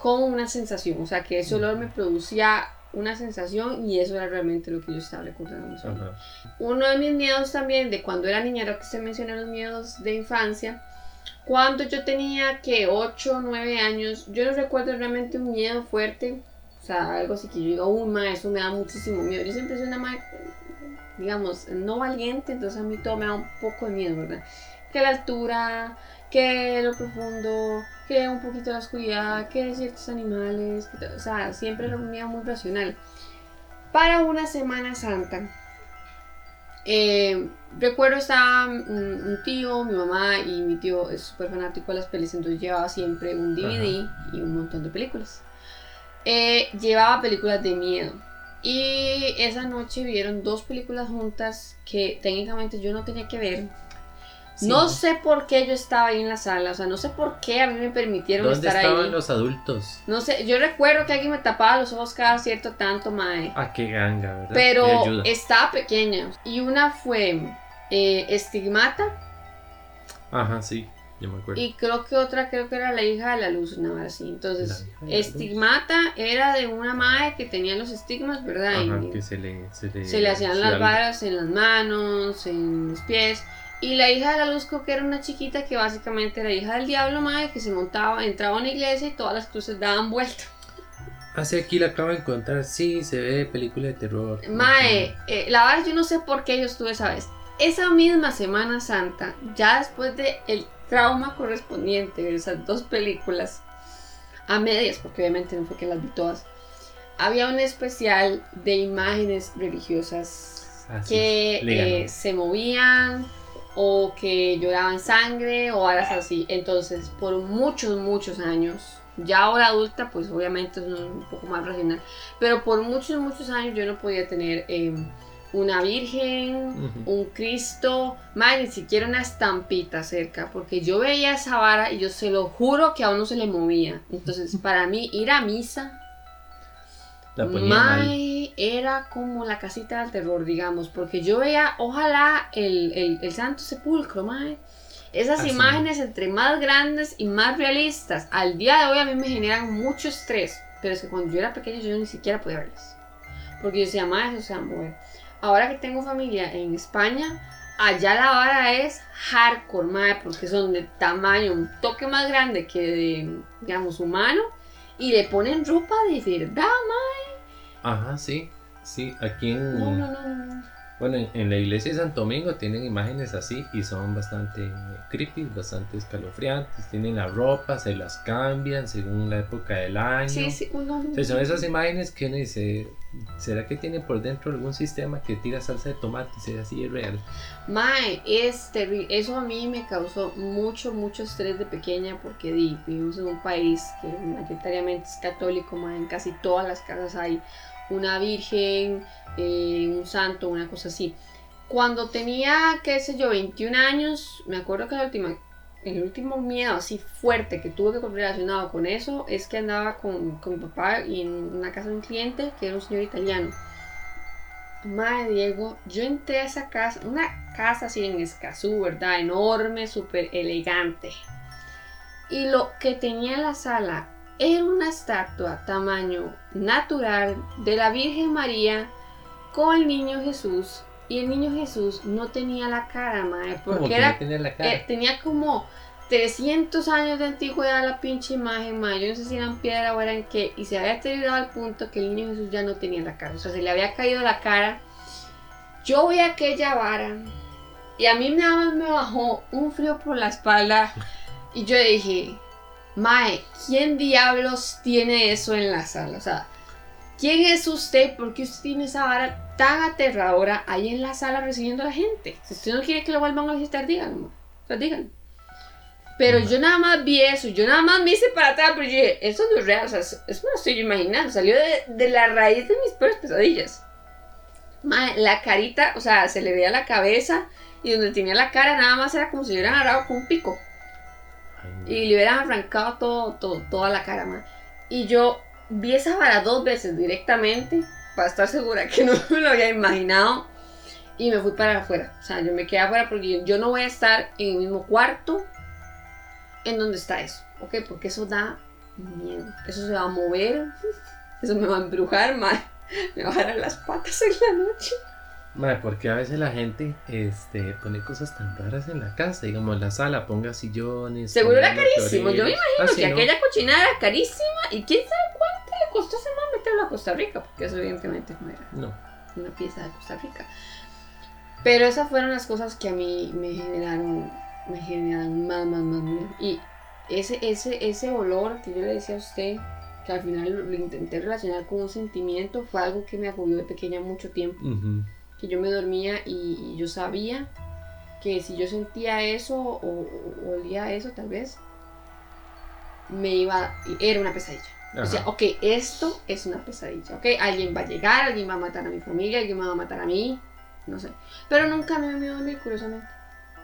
con una sensación, o sea, que ese olor me producía una sensación y eso era realmente lo que yo estaba recordando. Uno de mis miedos también de cuando era niña, lo que se menciona los miedos de infancia, Cuando yo tenía que 8 o 9 años, yo no recuerdo realmente un miedo fuerte. O sea, algo así que yo digo, uy, ma, eso me da muchísimo miedo. Yo siempre soy una madre, digamos, no valiente, entonces a mí todo me da un poco de miedo, ¿verdad? Que la altura, que lo profundo, que un poquito la oscuridad, que ciertos animales, que o sea, siempre era un muy racional. Para una Semana Santa, eh, recuerdo estaba un, tío, mi mamá y mi tío es súper fanático de las pelis, entonces llevaba siempre un DVD y un montón de películas. Eh, llevaba películas de miedo. Y esa noche vieron dos películas juntas que técnicamente yo no tenía que ver no sé por qué yo estaba ahí en la sala, o sea, no sé por qué a mí me permitieron estar ahí. ¿Dónde estaban los adultos? No sé, yo recuerdo que alguien me tapaba los ojos cada cierto tanto, mae. Ah, qué ganga, ¿verdad? Pero estaba pequeña. Y una fue eh, Estigmata. Ajá, sí, yo me acuerdo. Y creo que otra, creo que era La hija de la luz, nada así. Entonces, Estigmata era de una madre que tenía los estigmas, ¿verdad? Ajá, que se le, se le, hacían las varas en las manos, en los pies. Y la hija de la luz creo que era una chiquita que básicamente era hija del diablo, madre, que se montaba, entraba a una iglesia y todas las cruces daban vuelta. Así aquí la acabo de encontrar, sí, se ve película de terror. Mae, eh, la verdad yo no sé por qué yo estuve esa vez. Esa misma Semana Santa, ya después de el trauma correspondiente de esas dos películas, a medias, porque obviamente no fue que las vi todas, había un especial de imágenes religiosas que eh, se movían, o que lloraban sangre o aras así. Entonces, por muchos, muchos años, ya ahora adulta, pues obviamente es un poco más racional, pero por muchos, muchos años yo no podía tener em, una virgen, un Cristo, más ni siquiera una estampita cerca, porque yo veía esa vara y yo se lo juro que a uno se le movía. Entonces, para mí, ir a misa Mae era como la casita del terror, digamos, porque yo veía, ojalá, el, Santo Sepulcro, Mae. Esas imágenes entre más grandes y más realistas, al día de hoy a mí me generan mucho estrés, pero es que cuando yo era pequeña yo ni siquiera podía verlas. Porque yo decía, Mae, eso se va a mover. Ahora que tengo familia en España, allá la vara es hardcore, Mae, porque son de tamaño, un toque más grande que de, digamos, humano y le ponen ropa de verdad, mae. Ajá, sí. Sí, aquí en. No, no, no, bueno, en, la iglesia de Santo Domingo tienen imágenes así y son bastante creepy, bastante escalofriantes. Tienen la ropa, se las cambian según la época del año. Sí, sí, son esas imágenes que uno dice, ¿será que tiene por dentro algún sistema que tira salsa de tomate y sea así real? Mae, es terrible. Eso a mí me causó mucho, mucho estrés de pequeña porque di, vivimos en un país que mayoritariamente es católico, mae, en casi todas las casas hay una virgen, eh, un santo, una cosa así. Cuando tenía, qué sé yo, 21 años, me acuerdo que la última, el último miedo así fuerte que tuve que relacionado con eso es que andaba con, con mi papá y en una casa de un cliente que era un señor italiano. Madre Diego, yo entré a esa casa, una casa así en Escazú, ¿verdad? Enorme, súper elegante. Y lo que tenía en la sala era una estatua tamaño natural de la Virgen María con el niño Jesús. Y el niño Jesús no tenía la cara, madre, porque era, tenía, la cara? Eh, tenía como 300 años de antigüedad la pinche imagen, madre. Yo no sé si eran piedra o eran qué. Y se había deteriorado al punto que el niño Jesús ya no tenía la cara. O sea, se le había caído la cara. Yo vi aquella vara y a mí nada más me bajó un frío por la espalda. Y yo dije, Mae, ¿quién diablos tiene eso en la sala? O sea, ¿quién es usted? ¿Por qué usted tiene esa vara tan aterradora ahí en la sala recibiendo a la gente? Si usted no quiere que lo vuelvan a visitar, díganlo. O sea, díganlo. Pero yo nada más vi eso, yo nada más me hice para atrás, pero yo dije, eso no es real, o sea, eso no lo estoy imaginando, salió de, la raíz de mis peores pesadillas. Mae, la carita, o sea, se le veía la cabeza y donde tenía la cara nada más era como si hubieran agarrado con un pico. Y le hubieran arrancado todo, toda la cara. Y yo vi esa vara dos veces directamente para estar segura que no me lo había imaginado. Y me fui para afuera. O sea, yo me quedé afuera porque yo no voy a estar en el mismo cuarto en donde está eso. ¿Ok? Porque eso da miedo. Eso se va a mover. Eso me va a embrujar, man. Me va a dar las patas en la noche. Madre, porque a veces la gente este, pone cosas tan raras en la casa, digamos, la sala, ponga sillones. Seguro era carísimo. Yo me imagino Ah, sí, que ¿no? aquella cochinada era carísima y quién sabe cuánto le costó ese man meterlo a Costa Rica, porque eso evidentemente no era No. una pieza de Costa Rica. Pero esas fueron las cosas que a mí me generaron, me generaron más, más, más miedo. Y ese, ese, ese olor que yo le decía a usted, que al final lo, lo intenté relacionar con un sentimiento, fue algo que me agobió de pequeña mucho tiempo. Ujú. Que yo me dormía y, y yo sabía que si yo sentía eso o, o olía eso tal vez, me iba, era una pesadilla. O sea, ok, esto es una pesadilla, ok, alguien va a llegar, alguien va a matar a mi familia, alguien me va a matar a mí, no sé. Pero nunca me dio dormir, curiosamente,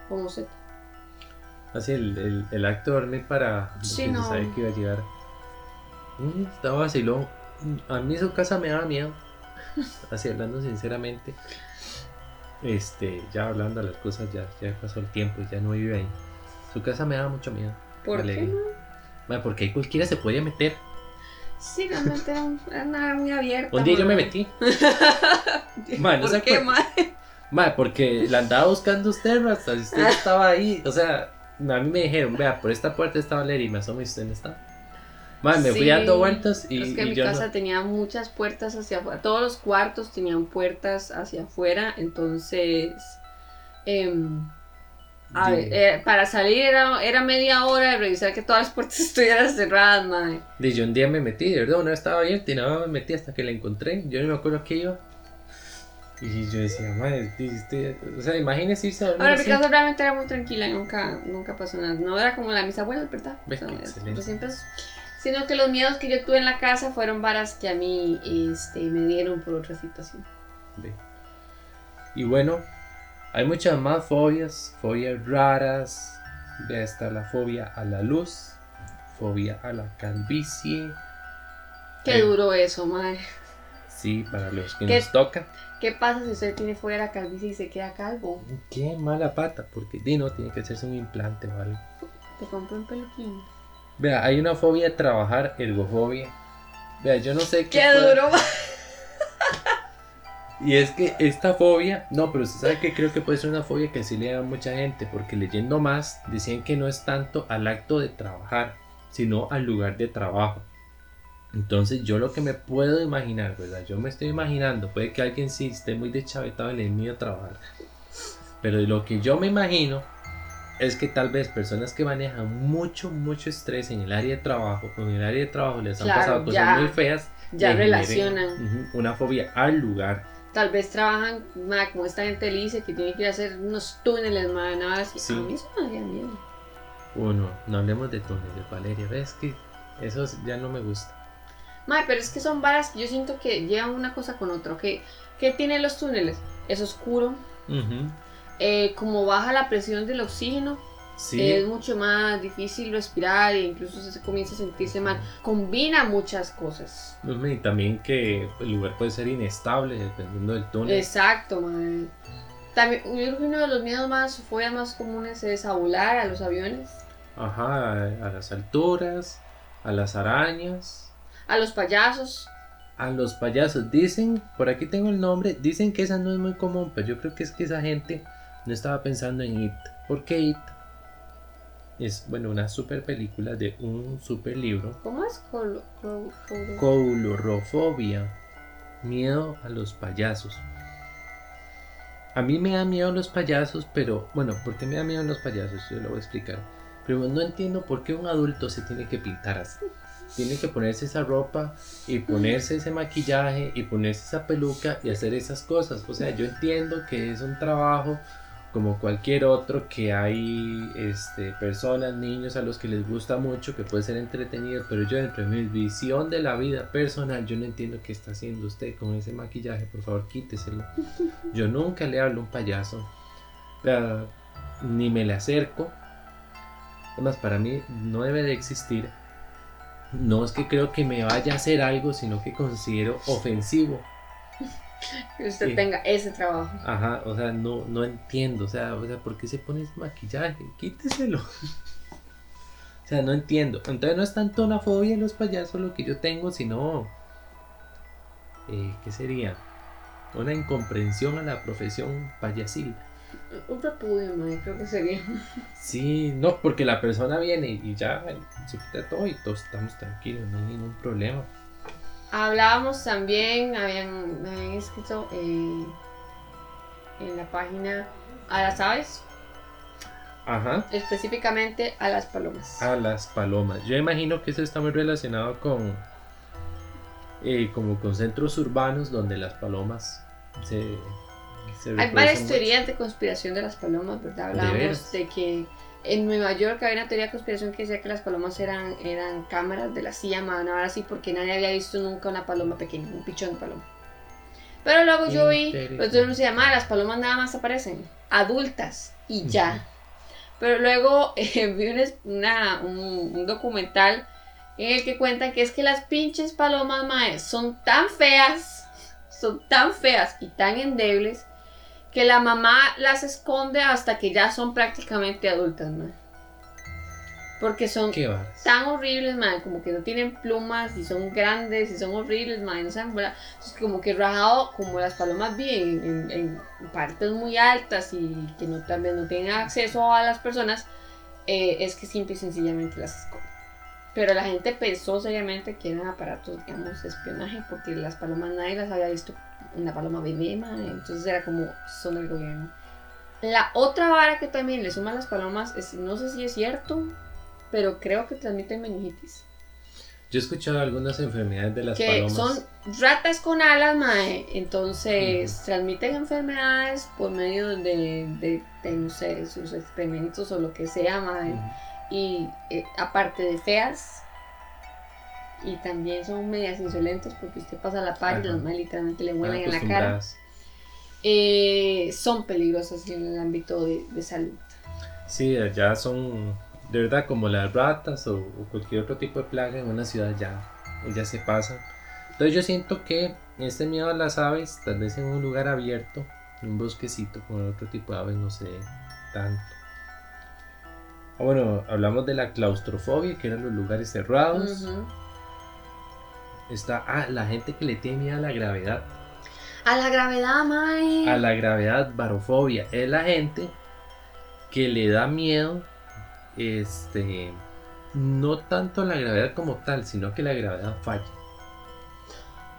como usted. Así el, el, el acto de dormir para. Sí, no. sabe que iba a llegar. Mm, estaba vacilón. Mm, A mí su casa me daba miedo. Así hablando sinceramente. Este, ya hablando de las cosas, ya, ya pasó el tiempo y ya no vive ahí. Su casa me daba mucho miedo. ¿Por Vale. qué no? Ma, porque ahí cualquiera se podía meter. Sí, realmente era, un- era una muy abierta. Un día yo me metí. Ma, no se ¿Por qué, acuerda. mae? Ma, porque la andaba buscando usted, hasta si usted estaba ahí. O sea, a mí me dijeron, vea, por esta puerta estaba Larry y me asomo y usted no está. Ma, me fui Sí, dando vueltas y, Es que y mi yo no- casa tenía muchas puertas hacia afuera. Todos los cuartos tenían puertas hacia afuera. Entonces, em, a ver, eh, para salir era, era media hora de revisar que todas las puertas estuvieran cerradas, madre. Y yo un día me metí, de verdad, una vez estaba abierta y nada más me metí hasta que la encontré. Yo no me acuerdo a qué iba. Y yo decía, madre, este- o sea, imagínese irse a dormir. Ahora, mi casa realmente era muy tranquila, nunca, nunca pasó nada. No era como la de mis abuelas, ¿verdad? Ve, O sea, qué excelente. Sino que los miedos que yo tuve en la casa fueron varas que a mí este, me dieron por otra situación. Y bueno, hay muchas más fobias, fobias raras. Ya está la fobia a la luz, fobia a la calvicie. Qué Eh. duro eso, madre. Sí, para los que nos toca. ¿Qué pasa si usted tiene fuera la calvicie y se queda calvo? Qué mala pata, porque Dino tiene que hacerse un implante o algo. Te compró un peluquín. Vea, hay una fobia a trabajar, ergofobia. Vea, yo no sé qué. ¡Qué puede- duro! Y es que esta fobia, no, pero usted sabe que creo que puede ser una fobia que sí le da a mucha gente, porque leyendo más decían que no es tanto al acto de trabajar, sino al lugar de trabajo. Entonces yo lo que me puedo imaginar, ¿verdad? Yo me estoy imaginando, puede que alguien sí esté muy deschavetado en el mío trabajar, pero lo que yo me imagino es que tal vez personas que manejan mucho, mucho estrés en el área de trabajo, en el área de trabajo les han pasado cosas ya- muy feas, Ya relacionan. una fobia al lugar. Tal vez trabajan, ma, como esta gente dice, que tiene que ir a hacer unos túneles, ma, nada así. Sí. A mí eso me daría miedo. Uno, no hablemos de túneles, Valeria. Ves que eso ya no me gusta. Ma, pero es que son varas que yo siento que llevan una cosa con otra. ¿Qué, ¿Qué tienen los túneles? Es oscuro. Ujú, eh, como baja la presión del oxígeno, Sí, es mucho más difícil respirar e incluso se comienza a sentirse mal. Combina muchas cosas. ujú, y también que el lugar puede ser inestable dependiendo del túnel. Exacto, madre. También, yo creo que uno de los miedos más, fobias más comunes es a volar a los aviones, Ajá, a, a las alturas, a las arañas, a los payasos. a los payasos. Dicen, por aquí tengo el nombre, dicen que esa no es muy común, pero yo creo que es que esa gente no estaba pensando en It. ¿Por qué It? Es, bueno, una super película de un super libro ¿Cómo es? Colo- Coulrofobia. Miedo a los payasos. A mí me da miedo los payasos, pero bueno, ¿por qué me da miedo los payasos? Yo lo voy a explicar. Pero no entiendo por qué un adulto se tiene que pintar así. Tiene que ponerse esa ropa y ponerse ese maquillaje y ponerse esa peluca y hacer esas cosas. O sea, yo entiendo que es un trabajo como cualquier otro que hay este, personas, niños a los que les gusta mucho, que puede ser entretenido, pero yo dentro de mi visión de la vida personal, yo no entiendo qué está haciendo usted con ese maquillaje, por favor quíteselo. Yo nunca le hablo a un payaso, ni me le acerco. Además, para mí no debe de existir. No es que creo que me vaya a hacer algo, sino que considero ofensivo. Que usted Sí. tenga ese trabajo. Ajá, o sea, no, no entiendo, o sea, o sea, ¿por qué se pone ese maquillaje? Quíteselo. o sea, no entiendo. Entonces no es tanto una fobia a los payasos lo que yo tengo, sino... eh, ¿Qué sería? una incomprensión a la profesión payasil. Un repudio, creo que sería. Sí, no, porque la persona viene y ya se quita todo y todos estamos tranquilos, no hay ningún problema. Hablábamos también, habían, me habían escrito eh, en la página a las aves, Ajá. específicamente a las palomas. A las palomas. Yo imagino que eso está muy relacionado con eh, como con centros urbanos donde las palomas se, se Hay varias teorías de conspiración de las palomas, ¿verdad? ¿De Hablábamos de, que en Nueva York había una teoría de conspiración que decía que las palomas eran, eran cámaras de la CIA, man, ahora sí, porque nadie había visto nunca una paloma pequeña, un pichón de paloma. Pero luego yo vi, Interesante. pues mundo se llama, las palomas nada más aparecen, adultas, y ya. Pero luego eh, vi un, una- un, un documental en el que cuentan que es que las pinches palomas maes son tan feas, son tan feas y tan endebles que la mamá las esconde hasta que ya son prácticamente adultas, mae. Porque son tan horribles, mae, como que no tienen plumas y son grandes y son horribles, mae, no saben volar. Entonces, como que rajado, como las palomas viven en, en- en partes muy altas y que no, tal vez no tienen acceso a las personas, eh, es que simple y sencillamente las esconden. Pero la gente pensó seriamente que eran aparatos, digamos, de espionaje, porque las palomas nadie las había visto una paloma bebé, mae, entonces era como, son del gobierno. La otra vara que también le suma a las palomas es, no sé si es cierto, pero creo que transmiten meningitis. Yo he escuchado algunas enfermedades de las que palomas. son ratas con alas, mae. Entonces transmiten enfermedades por medio de, de, de, no sé, sus experimentos o lo que sea, mae. Y eh, aparte de feas, y también son medias insolentes porque usted pasa la par y las mae literalmente le vuelan en la cara. Eh, son peligrosas en el ámbito de, de salud. Sí, ya son de verdad como las ratas o, o cualquier otro tipo de plaga en una ciudad ya, ya se pasan. Entonces yo siento que este miedo a las aves, tal vez en un lugar abierto, en un bosquecito con otro tipo de aves, no sé tanto. Ah, bueno, hablamos de la claustrofobia, que eran los lugares cerrados. Está, ah, la gente que le tiene miedo a la gravedad. A la gravedad, mae. A la gravedad, barofobia. Es la gente que le da miedo, este, no tanto a la gravedad como tal, sino que la gravedad falla.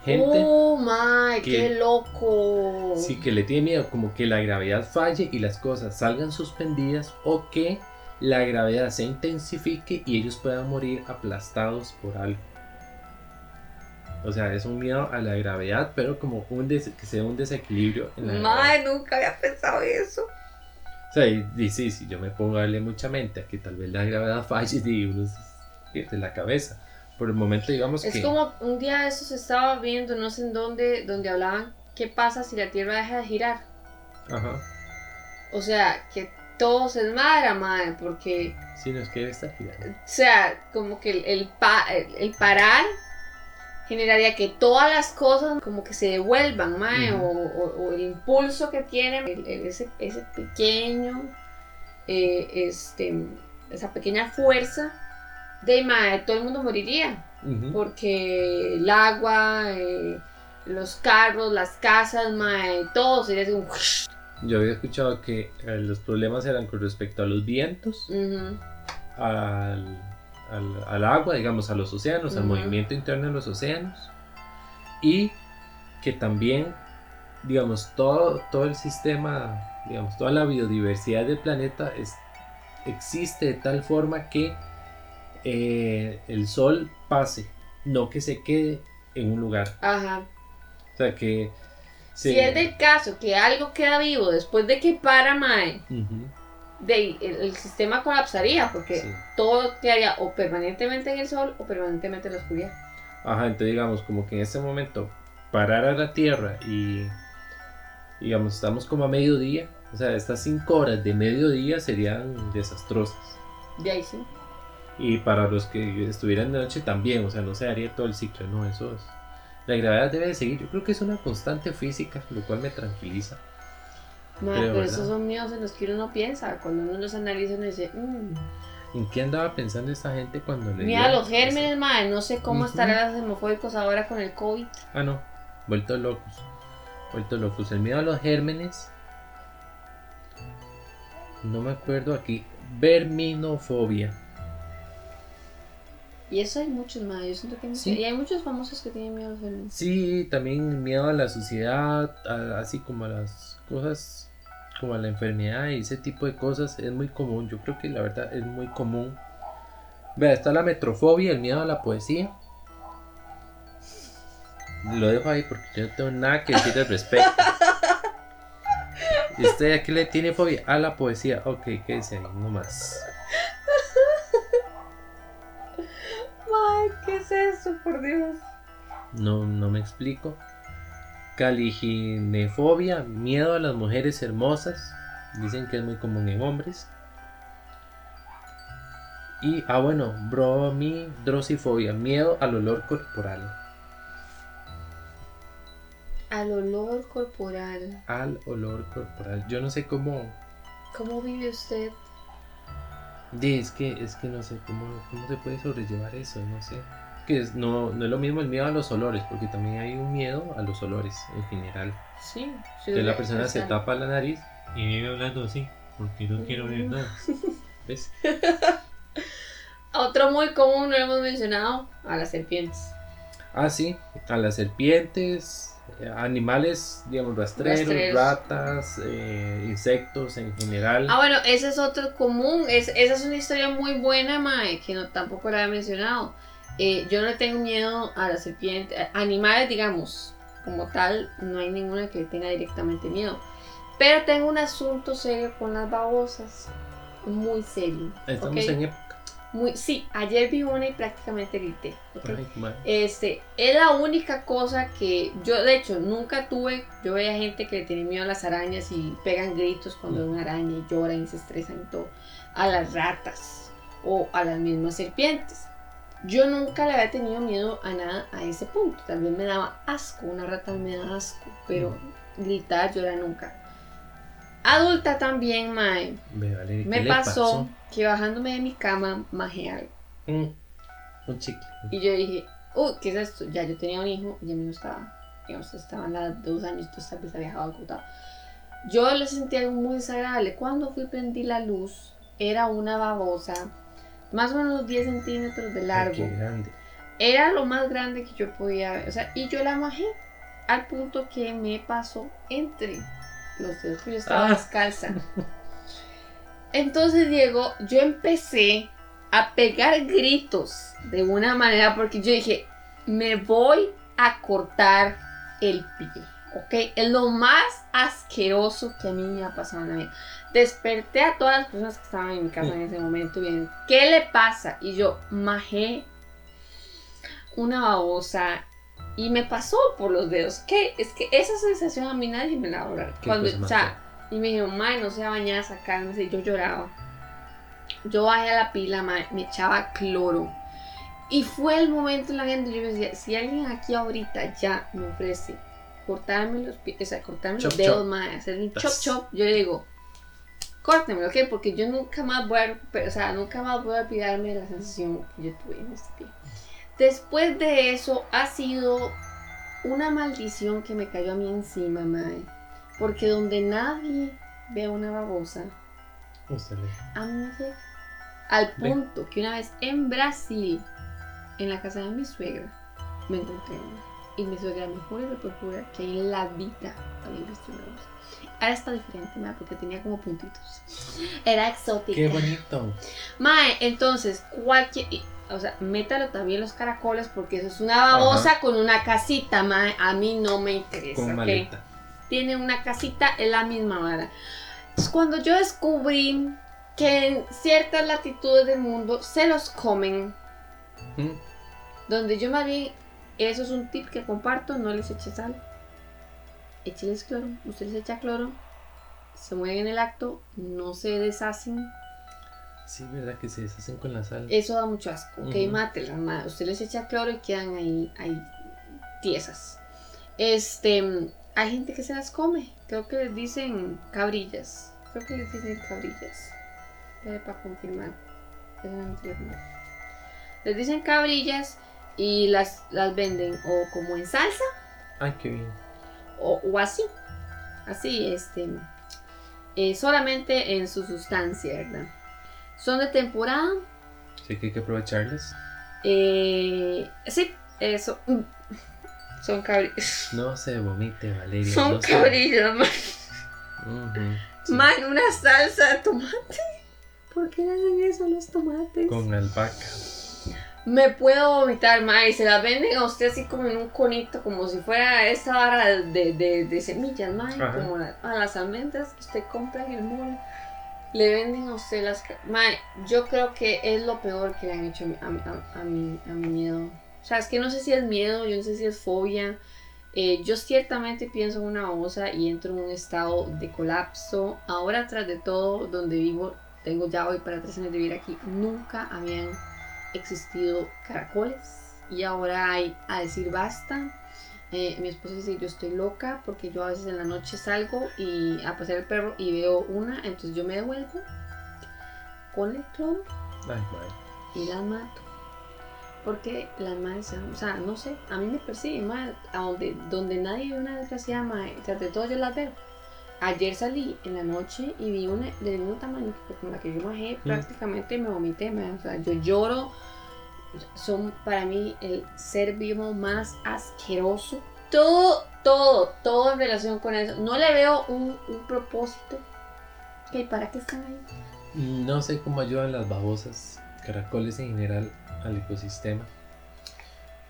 Gente, Oh, my, que- qué loco. sí que le tiene miedo como que la gravedad falle y las cosas salgan suspendidas o que la gravedad se intensifique y ellos puedan morir aplastados por algo. O sea, es un miedo a la gravedad, pero como un des- que sea un desequilibrio en la gravedad. Mae, nunca había pensado eso. O sea, y, y sí, si yo me pongo a darle mucha mente a que tal vez la gravedad falle y uno se pierde la cabeza. Por el momento, digamos Es que. como un día de eso se estaba viendo, no sé en dónde, donde hablaban qué pasa si la Tierra deja de girar. Ajá. O sea, que todo se desmadra, madre, porque, Sí, no es que debe estar girando. o sea, como que el, el, pa- el- el parar generaría que todas las cosas como que se devuelvan, mae, o, o- o el impulso que tiene el- el- ese, ese pequeño, eh, este, esa pequeña fuerza, de mae, todo el mundo moriría. Porque el agua, eh, los carros, las casas, mae, todo sería así un... Yo había escuchado que eh, los problemas eran con respecto a los vientos, al, al- al agua, digamos, a los océanos, al movimiento interno de los océanos. Y que también, digamos, todo, todo el sistema, digamos, toda la biodiversidad del planeta es- existe de tal forma que eh, el sol pase, no que se quede en un lugar. Ajá. O sea, que... Si es del caso que algo queda vivo después de que para, mae, Ujú, de, el, el sistema colapsaría porque sí. todo quedaría o permanentemente en el sol o permanentemente en la oscuridad. Ajá, entonces digamos como que en este momento parar a la Tierra y digamos estamos como a mediodía, o sea, estas 5 horas de mediodía serían desastrosas. De ahí sí. Y para los que estuvieran de noche también, o sea, no se daría todo el ciclo, no, eso es. La gravedad debe de seguir, yo creo que es una constante física, lo cual me tranquiliza. Creo, pero ¿verdad? esos son miedos en los que uno no piensa. Cuando uno los analiza, uno dice, mmm. ¿En qué andaba pensando esta gente cuando le Mira los gérmenes, mae. No sé cómo Ujú. estarán los hemofóbicos ahora con el COVID. Ah, no, vueltos locos. Vuelto locos. El miedo a los gérmenes. No me acuerdo aquí. Verminofobia. Y eso hay muchos más. Yo siento que Sí. y hay muchos famosos que tienen miedo a los gérmenes. Sí, también miedo a la sociedad, a- así como a las cosas, como a la enfermedad y ese tipo de cosas es muy común. Yo creo que la verdad es muy común. Vea, está la metrofobia, el miedo a la poesía. Lo dejo ahí porque yo no tengo nada que decir al respecto. ¿Y usted a qué le tiene fobia? A la poesía. Ok, ¿qué dice ahí? No más. Ay, ¿qué es eso, por Dios? No, no me explico. Caliginefobia, miedo a las mujeres hermosas. Dicen que es muy común en hombres. Y, ah, bueno, bromidrosifobia, miedo al olor corporal. Al olor corporal. Al olor corporal. Yo no sé cómo. ¿Cómo vive usted? es que, es que no sé cómo, cómo se puede sobrellevar eso, no sé. Que es, no, no es lo mismo el miedo a los olores, porque también hay un miedo a los olores en general. Sí. sí, Que la persona se tapa la nariz y vive hablando así, porque no quiero oír nada. ¿Ves? Otro muy común, no lo hemos mencionado, a las serpientes. Ah, sí, a las serpientes, animales, digamos, rastreros, Rastreros. ratas, eh, insectos en general. Ah, bueno, ese es otro común. Es, esa es una historia muy buena, Mae, que no, tampoco la he mencionado. Eh, yo no le tengo miedo a las serpientes. Animales, digamos, como tal, no hay ninguna que le tenga directamente miedo. Pero tengo un asunto serio con las babosas. Muy serio. Estamos en época. Muy, sí, ayer vi una y prácticamente grité. Este, es la única cosa que yo, de hecho, nunca tuve. Yo veía gente que le tiene miedo a las arañas y pegan gritos cuando ven una araña y lloran y se estresan y todo. A las ratas o a las mismas serpientes. Yo nunca le había tenido miedo a nada a ese punto. Vez me daba asco, una rata me da asco, pero gritar, llorar nunca. Adulta también, Mae. Valeria, ¿qué Me pasó que bajándome de mi cama, majé algo. Mm, un chicle. Y yo dije, uy, ¿qué es esto? Ya yo tenía un hijo y a mí no estaba, digamos, estaban las dos años, entonces tal vez había dejado ocultado. Yo le sentí algo muy desagradable. Cuando fui prendí la luz, era una babosa, más o menos 10 centímetros de Ay, largo. qué grande. Era lo más grande que yo podía ver. O sea, y yo la majé al punto que me pasó entre los dedos, porque yo estaba Ah. descalza. Entonces, Diego, yo empecé a pegar gritos de una manera porque yo dije, me voy a cortar el pie. ¿Ok? Es lo más asqueroso que a mí me ha pasado en la vida. Desperté a todas las personas que estaban en mi casa en ese momento y viendo, ¿qué le pasa? Y yo majé una babosa y me pasó por los dedos. ¿Qué? Es que esa sensación a mí nadie me la va a hablar. Cuando, o sea, y me dijo, mae, no se va a bañar, sacarme. Y yo lloraba. Yo bajé a la pila, mae, me echaba cloro. Y fue el momento en la que yo decía, si alguien aquí ahorita ya me ofrece cortarme los pies, o sea, cortarme Chop, los dedos, mae, hacer un chop chop, yo le digo, córtemelo, ¿ok? Porque yo nunca más voy a o sea, nunca más voy a olvidarme de la sensación que yo tuve en este pie. Después de eso ha sido una maldición que me cayó a mí encima, mae. Porque donde nadie ve una babosa, Usted a mí. Al punto que una vez en Brasil, en la casa de mi suegra, me encontré una. Y mi suegra me jura y me perjura que en la vida había visto una babosa. Ahora está diferente, mae, porque tenía como puntitos. Era exótica. Qué bonito. Mae, entonces, cualquier. O sea, métalo también los caracoles porque eso es una babosa con una casita, mae. A mí no me interesa. Con ¿ok? maleta. Tiene una casita, es la misma vara. Entonces, cuando yo descubrí que en ciertas latitudes del mundo se los comen, Mm, donde yo más bien, eso es un tip que comparto, no les eche sal. Écheles cloro, usted les echa cloro, se mueven en el acto, no se deshacen. Sí, verdad que se deshacen con la sal. Eso da mucho asco, ok, mátelas, ma- Usted les echa cloro y quedan ahí, ahí tiesas. Este, hay gente que se las come, creo que les dicen cabrillas, creo que les dicen cabrillas. Espere para confirmar. Les dicen cabrillas y las, las venden o como en salsa Ay, qué bien. o, o así. Así, este. eh, solamente en su sustancia, ¿verdad? Son de temporada. Sí que hay que aprovecharles. eh, sí, eso. Son cabrillos. No se vomite, Valeria. Son no se- cabrillos, man. Ujú, sí. Man, una salsa de tomate. ¿Por qué hacen eso a los tomates? Con albahaca. Me puedo vomitar, ma, y se la venden a usted así como en un conito, como si fuera esa vara de, de, de semillas, ma, Ajá. como la- a las almendras que usted compra en el mall. Le venden a usted las... ca- Ma, yo creo que es lo peor que le han hecho a a, a- a mi, a mi miedo. O sea, es que no sé si es miedo, yo no sé si es fobia. Eh, yo ciertamente pienso en una osa y entro en un estado de colapso. Ahora, tras de todo, donde vivo, tengo ya hoy para tres años de vivir aquí, nunca habían existido caracoles y ahora hay a decir basta. Eh, mi esposo dice yo estoy loca porque yo a veces en la noche salgo y a pasear el perro y veo una, entonces yo me devuelvo con el madre. y las mato. Porque las madres, o sea, no sé, a mí me persiguen, madre, a donde, donde nadie ve una desgraciada madre, tras de todo yo las veo. Ayer salí en la noche y vi una del mismo tamaño que con la que yo bajé, prácticamente me vomité, madre, o sea, yo lloro, son para mí el ser vivo más asqueroso. Todo, todo, todo en relación con eso. No le veo un, un propósito. Ok, ¿para qué están ahí? No sé cómo ayudan las babosas, caracoles en general, al ecosistema.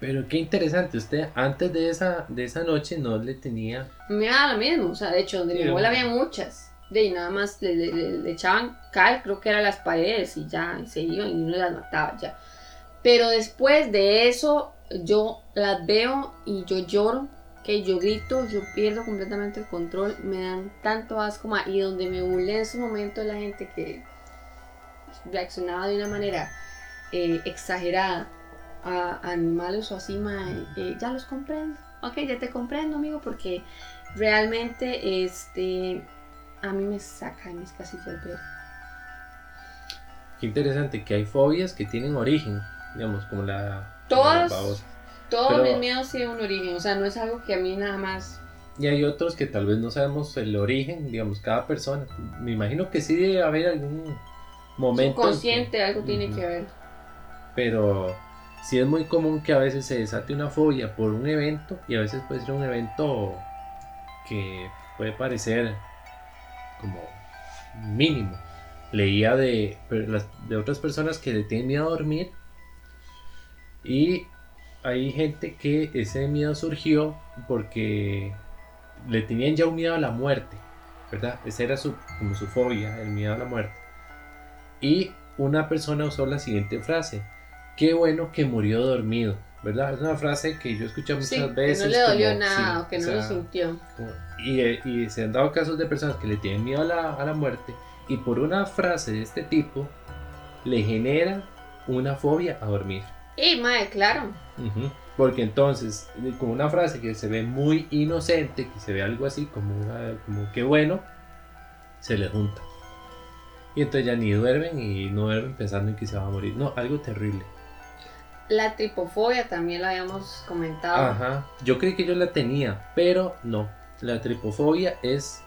Pero qué interesante, usted antes de esa, de esa noche no le tenía... Me da lo mismo, o sea, de hecho, donde mi Sí, abuela bueno. había muchas. De ahí nada más le, le- le- le echaban cal, creo que eran las paredes y ya, y se iban y uno las mataba ya. Pero después de eso, yo las veo y yo lloro, que yo grito, yo pierdo completamente el control, me dan tanto asco, ma, y donde me burlé en ese momento la gente que reaccionaba de una manera eh, exagerada a animales o así, ma, eh, ya los comprendo. Ok, ya te comprendo, amigo, porque realmente este a mí me saca de mis casillas ver. Qué interesante que hay fobias que tienen origen, digamos, como la... Todas. la. Todos Pero- mis miedos tienen un origen, o sea, no es algo que a mí nada más. Y hay otros que tal vez no sabemos el origen, digamos, cada persona. Me imagino que sí debe haber algún momento... Subconsciente, algo tiene que ver. Pero sí es muy común que a veces se desate una fobia por un evento y a veces puede ser un evento que puede parecer como mínimo. Leía de, de otras personas que le tienen miedo a dormir y hay gente que ese miedo surgió porque le tenían ya un miedo a la muerte, ¿verdad? Esa era su, como su fobia, el miedo a la muerte. Y una persona usó la siguiente frase, qué bueno que murió dormido, ¿verdad? Es una frase que yo escuché muchas Sí, que veces. no le dolió como- nada sí, o que o no lo sintió. como- y, eh, y se han dado casos de personas que le tienen miedo a la, a la muerte y por una frase de este tipo le genera una fobia a dormir. Y madre, claro. Porque entonces, eh, con una frase que se ve muy inocente, que se ve algo así como, una, como que bueno, se le junta. Y entonces ya ni duermen y no duermen pensando en que se va a morir. No, algo terrible. La tripofobia también la habíamos comentado. Ajá. Yo creí que yo la tenía, pero no. La tripofobia es,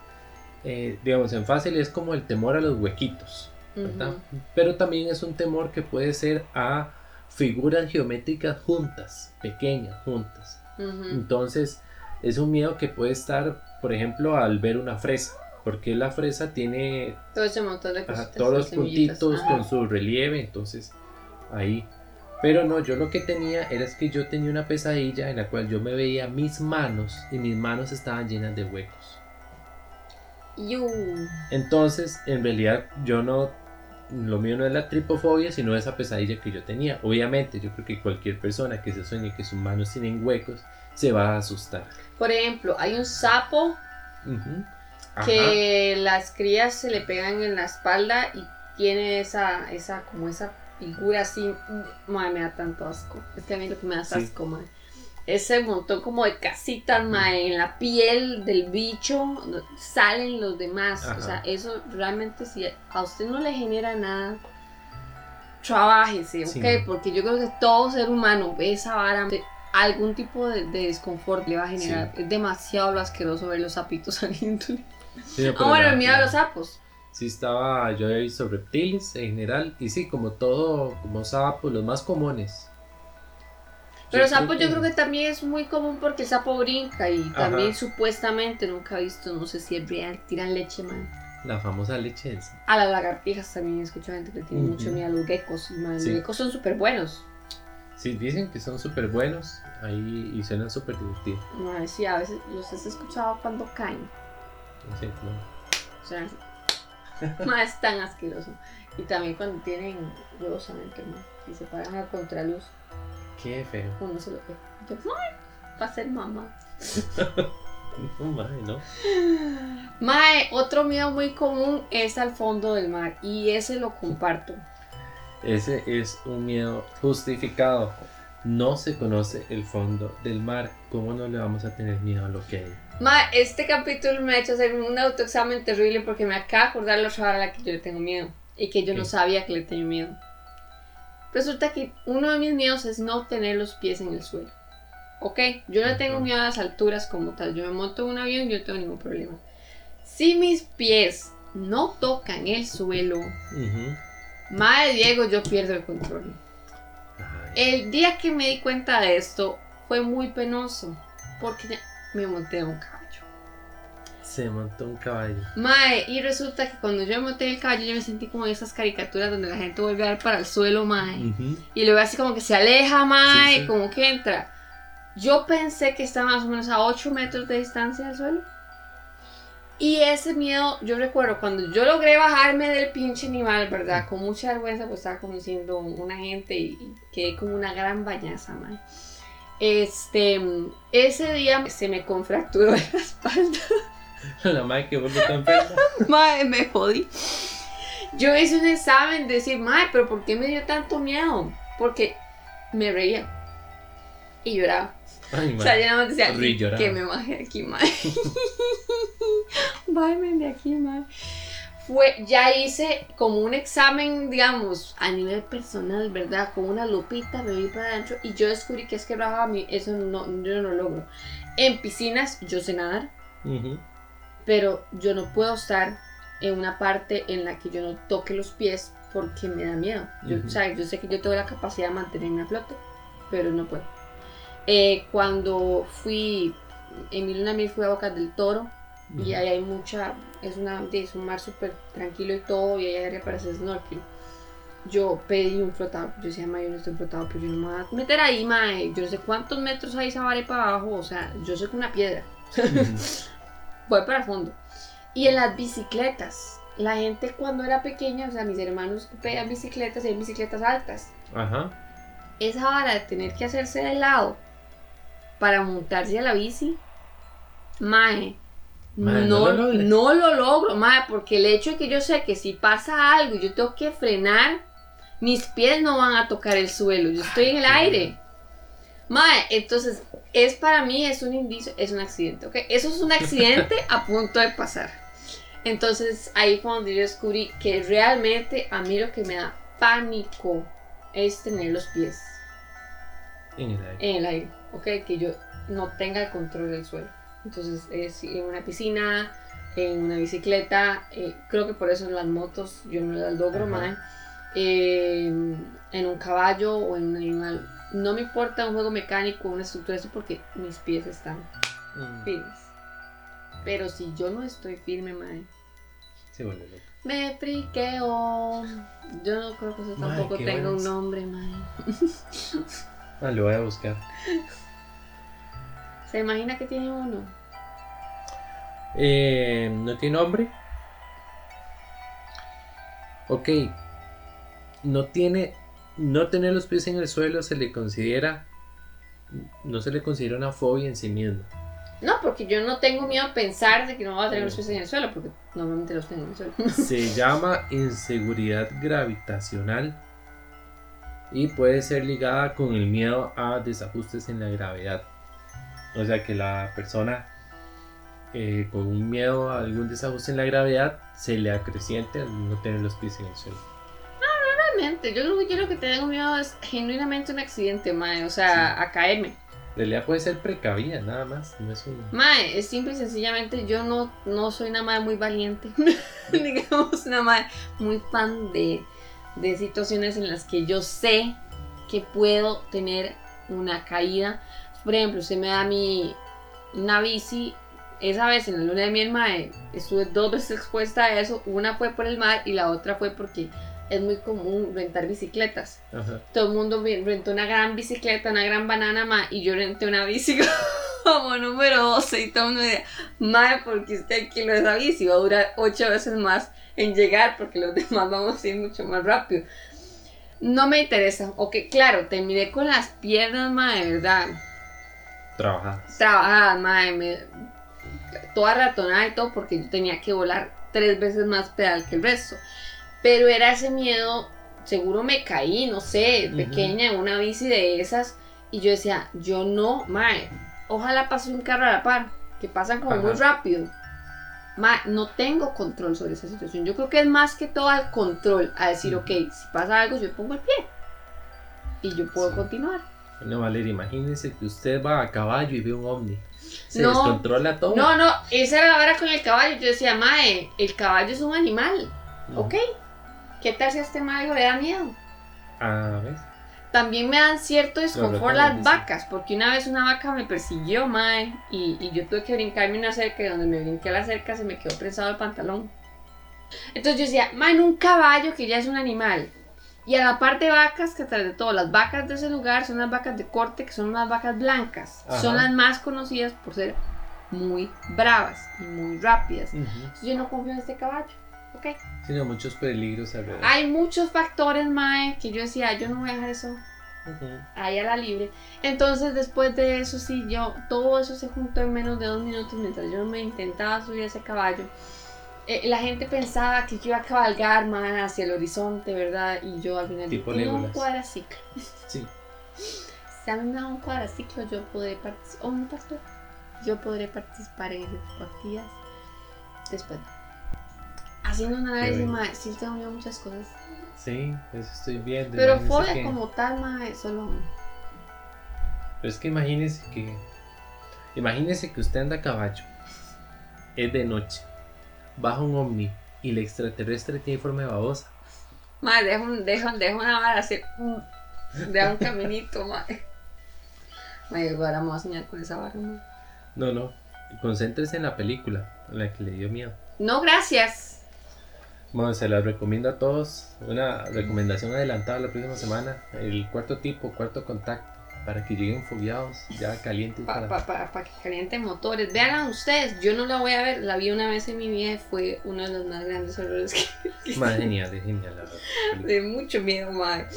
eh, digamos, en fácil es como el temor a los huequitos. ¿verdad? Pero también es un temor que puede ser a figuras geométricas juntas, pequeñas, juntas. Entonces, es un miedo que puede estar, por ejemplo, al ver una fresa, porque la fresa tiene Todo ese montón de ajá, todos los puntitos Ajá. con su relieve, entonces ahí. Pero no, yo lo que tenía era es que yo tenía una pesadilla en la cual yo me veía mis manos y mis manos estaban llenas de huecos. Entonces, en realidad, yo no. Lo mío no es la tripofobia, sino esa pesadilla que yo tenía. Obviamente, yo creo que cualquier persona que se sueñe que sus manos tienen huecos se va a asustar. Por ejemplo, hay un sapo que las crías se le pegan en la espalda y tiene esa, esa, como esa figura así, madre, me da tanto asco. Es que a mí lo que me da Sí. asco, madre. Ese montón como de casitas, madre, en la piel del bicho salen los demás. Ajá. O sea, eso realmente si a usted no le genera nada, trabájese, ¿ok? Sí. Porque yo creo que todo ser humano ve esa vara, algún tipo de, de desconfort le va a generar. Es demasiado lo asqueroso ver los sapitos saliendo. Sí, Ah, bueno, el miedo a los sapos. Sí estaba, yo había visto reptiles en general y sí, como todo, como sapos, los más comunes. Pero sapos yo creo que también es muy común porque el sapo brinca y Ajá. también supuestamente, nunca he visto, no sé si es real, tiran leche, man. La famosa leche del sapo. A las lagartijas también he escuchado gente que tiene mucho miedo a los geckos. y, Sí. Los geckos son súper buenos. Sí, dicen que son súper buenos ahí y suenan súper divertidos. Man, sí, a veces los has escuchado cuando caen. No sé, O sea, no es tan asqueroso. Y también cuando tienen huevos adentro, man, y se paran a contraluz, Qué feo. uno se lo ve. Yo. Va a ser mamá. No, madre, no. Mae, otro miedo muy común es al fondo del mar y ese lo comparto. Ese es un miedo justificado. No se conoce el fondo del mar. ¿Cómo no le vamos a tener miedo a lo que hay? Mae, este capítulo me ha hecho hacer un autoexamen terrible porque me acaba de acordar la otra vara a la que yo le tengo miedo y que yo no sabía que le tenía miedo. Resulta que uno de mis miedos es no tener los pies en el suelo. Ok, yo no tengo miedo a las alturas como tal. Yo me monto en un avión y yo no tengo ningún problema. Si mis pies no tocan el suelo, Ujú. Mae Diego, yo pierdo el control. Ay, El día que me di cuenta de esto fue muy penoso porque me monté en un caballo. Se montó un caballo. Mae, y resulta que cuando yo monté el caballo yo me sentí como en esas caricaturas donde la gente vuelve a dar para el suelo, mae. Ujú. Y luego así como que se aleja, mae, Sí, sí. como que entra. Yo pensé que estaba más o menos a 8 metros de distancia del suelo. Y ese miedo, yo recuerdo cuando yo logré bajarme del pinche animal, ¿verdad? Con mucha vergüenza, pues estaba conociendo una gente y, y quedé como una gran bañaza, mae. Este, ese día se me contracturó la espalda. La madre que vuelve tan enferma. Mae, me jodí. Yo hice un examen de decir, mae, pero ¿por qué me dio tanto miedo? Porque me reía y lloraba. Ay, O sea, madre. yo nada más decía, Rí, que me baje de aquí, mae. Bájame de aquí, mae. Fue, ya hice como un examen, digamos, a nivel personal, ¿verdad? Con una lupita me vi para adentro y yo descubrí que es que Rafa, a mí eso no, yo no lo logro. En piscinas yo sé nadar, Ujú. Pero yo no puedo estar en una parte en la que yo no toque los pies porque me da miedo. Yo, o sea, yo sé que yo tengo la capacidad de mantenerme a flote, pero no puedo. Eh, cuando fui, en mi luna de miel fui a Bocas del Toro y ahí hay mucha, es, una, es un mar súper tranquilo y todo, y hay área para hacer snorkel. Yo pedí un flotador, yo decía, ma, yo no estoy flotado, pero yo no me voy a meter ahí, mae. Yo no sé cuántos metros hay esa para abajo, o sea, yo soy una piedra. voy para el fondo. Y en las bicicletas, la gente cuando era pequeña, o sea, mis hermanos pedían bicicletas y hay bicicletas altas. Ajá. Esa vara de tener que hacerse de lado para montarse a la bici, mae, Mae, no, no lo no lo logro, mae, porque el hecho de que yo sé que si pasa algo y yo tengo que frenar, mis pies no van a tocar el suelo, yo estoy en el aire. Mae, entonces, es para mí, es un indicio, es un accidente, ¿ok? Eso es un accidente a punto de pasar. Entonces, ahí fue donde yo descubrí que realmente a mí lo que me da pánico es tener los pies En el aire. en el aire, ¿ok? Que yo no tenga el control del suelo. Entonces, es en una piscina, en una bicicleta, eh, creo que por eso en las motos yo no las logro, mae. Eh, en un caballo o en un animal. No me importa un juego mecánico, una estructura, eso porque mis pies están Mm. firmes. Pero si yo no estoy firme, mae, Se vuelve loco. me friqueo. Yo no creo que eso tampoco tenga un nombre, mae. Ah, lo voy a buscar. ¿Se imagina que tiene uno? Eh, ¿No tiene nombre? Ok. No tiene. No tener los pies en el suelo se le considera. No se le considera una fobia en sí misma. No, porque yo no tengo miedo a pensar de que no voy a tener los pies en el suelo, porque normalmente los tengo en el suelo. Se llama inseguridad gravitacional y puede ser ligada con el miedo a desajustes en la gravedad. O sea que la persona eh, con un miedo a algún desajuste en la gravedad se le acreciente al no tener los pies en el suelo. Realmente, yo creo que yo lo que tengo miedo es genuinamente un accidente, mae, o sea, a caerme. Realidad puede ser precavida, nada más. No es un... Mae, es simple y sencillamente yo no, no soy una madre muy valiente. Digamos, una madre muy fan de, de situaciones en las que yo sé que puedo tener una caída. Por ejemplo, usted me da mi una bici. Esa vez en la luna de miel, mae, estuve dos veces expuesta a eso. Una fue por el mar y la otra fue porque es muy común rentar bicicletas. Ajá. Todo el mundo rentó una gran bicicleta, una gran banana, ma, y yo renté una bici como número 12 y todo el mundo decía, madre, porque usted alquiló esa bici va a durar 8 veces más en llegar porque los demás vamos a ir mucho más rápido. No me interesa. Ok, claro, terminé con las piernas, ma, de verdad, Trabajadas. trabajadas, madre, me, toda ratonada y todo porque yo tenía que volar tres veces más pedal que el resto. Pero era ese miedo, seguro me caí, no sé, pequeña en una bici de esas y yo decía, yo no, mae, ojalá pase un carro a la par, que pasan como muy Ajá. rápido. Mae, no tengo control sobre esa situación. Yo creo que es más que todo al control, a decir, ok, si pasa algo, yo pongo el pie y yo puedo Sí. continuar. No, Valeria, imagínese que usted va a caballo y ve un ovni. Se No. descontrola todo. No, no, esa era la vara con el caballo. Yo decía, mae, el caballo es un animal, Ujú. ¿ok? ¿Qué tal si a este mae le da miedo? A ver. También me dan cierto desconfort las vacas, porque una vez una vaca me persiguió, mae, y, y yo tuve que brincarme una cerca y donde me brinqué a la cerca se me quedó prensado el pantalón. Entonces yo decía, mae, en un caballo que ya es un animal. Y a la parte de vacas, que tras de todo, las vacas de ese lugar son las vacas de corte, que son las vacas blancas. Ajá. Son las más conocidas por ser muy bravas y muy rápidas. Entonces, yo no confío en este caballo. ¿Ok? Sino muchos peligros alrededor. Hay muchos factores, Mae, que yo decía, yo no voy a dejar eso Ujú. ahí a la libre. Entonces, después de eso, sí, yo, todo eso se juntó en menos de dos minutos mientras yo me intentaba subir a ese caballo. Eh, la gente pensaba que yo iba a cabalgar más hacia el horizonte, ¿verdad? Y yo al final Tipo tenía un cuadraciclo. Sí. Si a mí me da un cuadraciclo, yo podré participar. O un pastor. Yo podré participar en ese tipo de actividades. Después. Haciendo un análisis, mae, sí tengo yo muchas cosas. Sí, eso estoy viendo. Pero fobia que- como tal, mae, solo. Pero es que imagínese que. Imagínese que usted anda a caballo. Es de noche. Baja un ovni. Y el extraterrestre tiene forma de babosa. Mae, deja, un, deja, deja una vara así. mm, Deja un caminito, mae. Mae, ahora me voy a soñar con esa vara, mae. No, no. Concéntrese en la película. En la que le dio miedo. No, gracias. Bueno, se las recomiendo a todos. Una recomendación adelantada la próxima semana. El cuarto tipo, cuarto contacto. Para que lleguen fogueados, ya calientes. Para Para... que calienten motores. Veanla ustedes. Yo no la voy a ver. La vi una vez en mi vida y fue uno de los más grandes errores que, Más genial, es genial, la verdad. de mucho miedo, mae.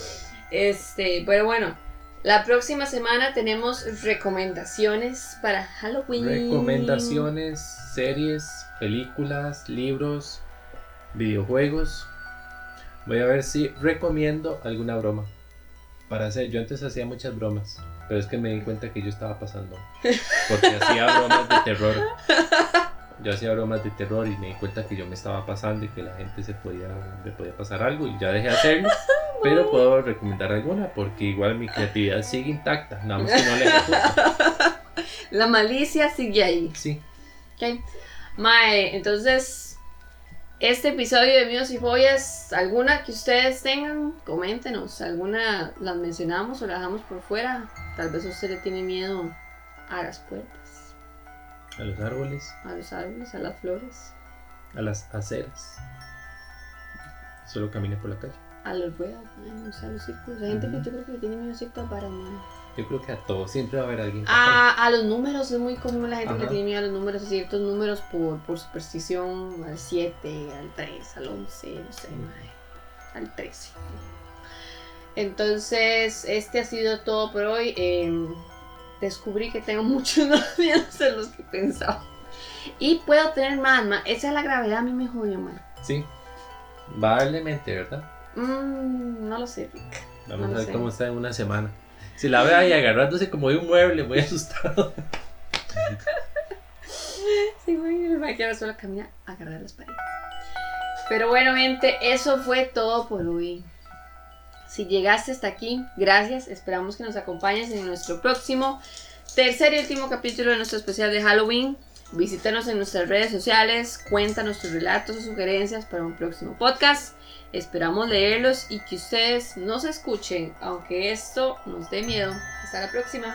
Este, pero bueno, la próxima semana tenemos recomendaciones para Halloween. Recomendaciones, series, películas, libros, videojuegos. Voy a ver si recomiendo alguna broma. Para hacer, yo antes hacía muchas bromas, pero es que me di cuenta que yo estaba pasando. Porque hacía bromas de terror. Yo hacía bromas de terror y me di cuenta que yo me estaba pasando y que la gente se podía, le podía pasar algo y ya dejé de hacerlo. Pero puedo recomendar alguna porque igual mi creatividad sigue intacta, nada más que no le. La malicia sigue ahí. Sí, Ok. Mae, entonces, este episodio de Míos y Follas, alguna que ustedes tengan, coméntenos. Alguna las mencionamos o la dejamos por fuera. Tal vez usted le tiene miedo a las puertas, a los árboles, a los árboles, a las flores, a las aceras. Solo camine por la calle. a los ruedas, mae, no sé, a los círculos. Hay gente que yo creo que le tiene miedo a para mae. Yo creo que a todos siempre va a haber alguien. que A, a los números, es muy común la gente que tiene miedo a los números, a ciertos números por, por superstición, al 7, al 3, al 11, no sé, Mm. al 13. Entonces, este ha sido todo por hoy. Eh, descubrí que tengo muchos más miedos de los que pensaba. Y puedo tener más, ma. Esa es la gravedad, a mí me jodió, man. Sí. Va a darle mente, ¿verdad? Mm, no lo sé, Rick. Vamos No a ver sé. cómo está en una semana. Si la ve ahí agarrándose como de un mueble, muy asustado. Sí, güey, me quiero solo caminar, agarrar las paredes. Pero bueno, gente, eso fue todo por hoy. Si llegaste hasta aquí, gracias. Esperamos que nos acompañes en nuestro próximo tercer y último capítulo de nuestro especial de Halloween. Visítanos en nuestras redes sociales, cuéntanos tus relatos o sugerencias para un próximo podcast. Esperamos leerlos y que ustedes nos escuchen, aunque esto nos dé miedo. Hasta la próxima.